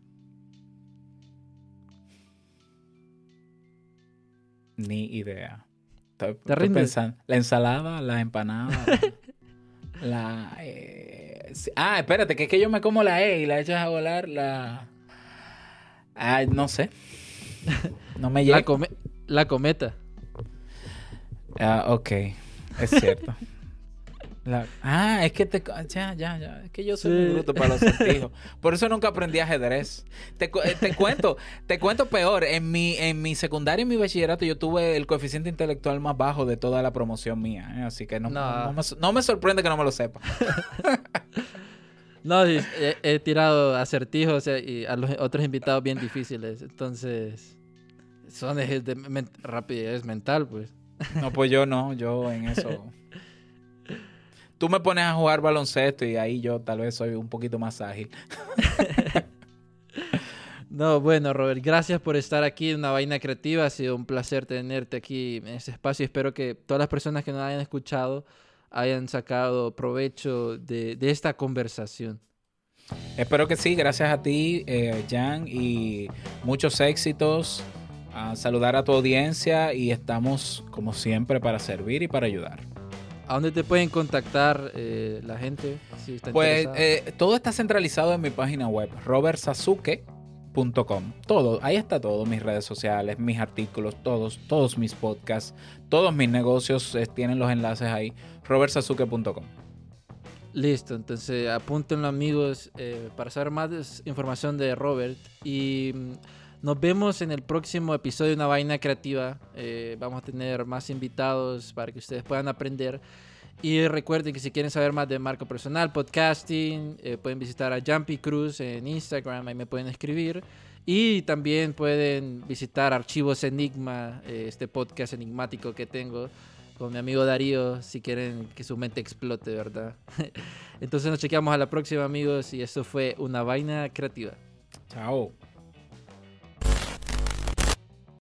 Ni idea. Estoy, pensando. La ensalada, la empanada. la. Eh, ah, espérate, que es que yo me como la E y la echas a volar. La. Ah, no sé. No me llega. La, la cometa. Ah, ok. Es cierto ah, es que te. Ya, ya, ya. Es que yo soy muy bruto para los acertijos. Por eso nunca aprendí ajedrez. Te, eh, te cuento, te cuento peor. En mi, en mi secundaria y mi bachillerato yo tuve el coeficiente intelectual más bajo de toda la promoción mía. ¿eh? Así que no, no. me, sorprende que no me lo sepa. no, he, tirado acertijos eh, y a los otros invitados bien difíciles. Entonces, son de, de rapidez mental, pues. No, pues yo no. Yo en eso tú me pones a jugar baloncesto y ahí yo tal vez soy un poquito más ágil. No, bueno, Robert, gracias por estar aquí en Una Vaina Creativa. Ha sido un placer tenerte aquí en este espacio. Espero que todas las personas que nos hayan escuchado hayan sacado provecho de, esta conversación. Espero que sí, gracias a ti, eh, Jan, y muchos éxitos. A saludar a tu audiencia y estamos, como siempre, para servir y para ayudar. ¿A dónde te pueden contactar eh, la gente? pues eh, todo está centralizado en mi página web, robertsasuke.com. Todo, ahí está todo, mis redes sociales, mis artículos, todos, todos mis podcasts, todos mis negocios eh, tienen los enlaces ahí, robertsasuke.com. Listo, entonces apúntenlo amigos para saber más información de Robert y mm, nos vemos en el próximo episodio de Una Vaina Creativa. Eh, vamos a tener más invitados para que ustedes puedan aprender. Y recuerden que si quieren saber más de marco personal, podcasting, eh, pueden visitar a Jumpy Cruz en Instagram, ahí me pueden escribir. Y también pueden visitar Archivos Enigma, eh, este podcast enigmático que tengo con mi amigo Darío, si quieren que su mente explote, ¿verdad? Entonces nos chequeamos a la próxima, amigos, y esto fue Una Vaina Creativa. Chao. you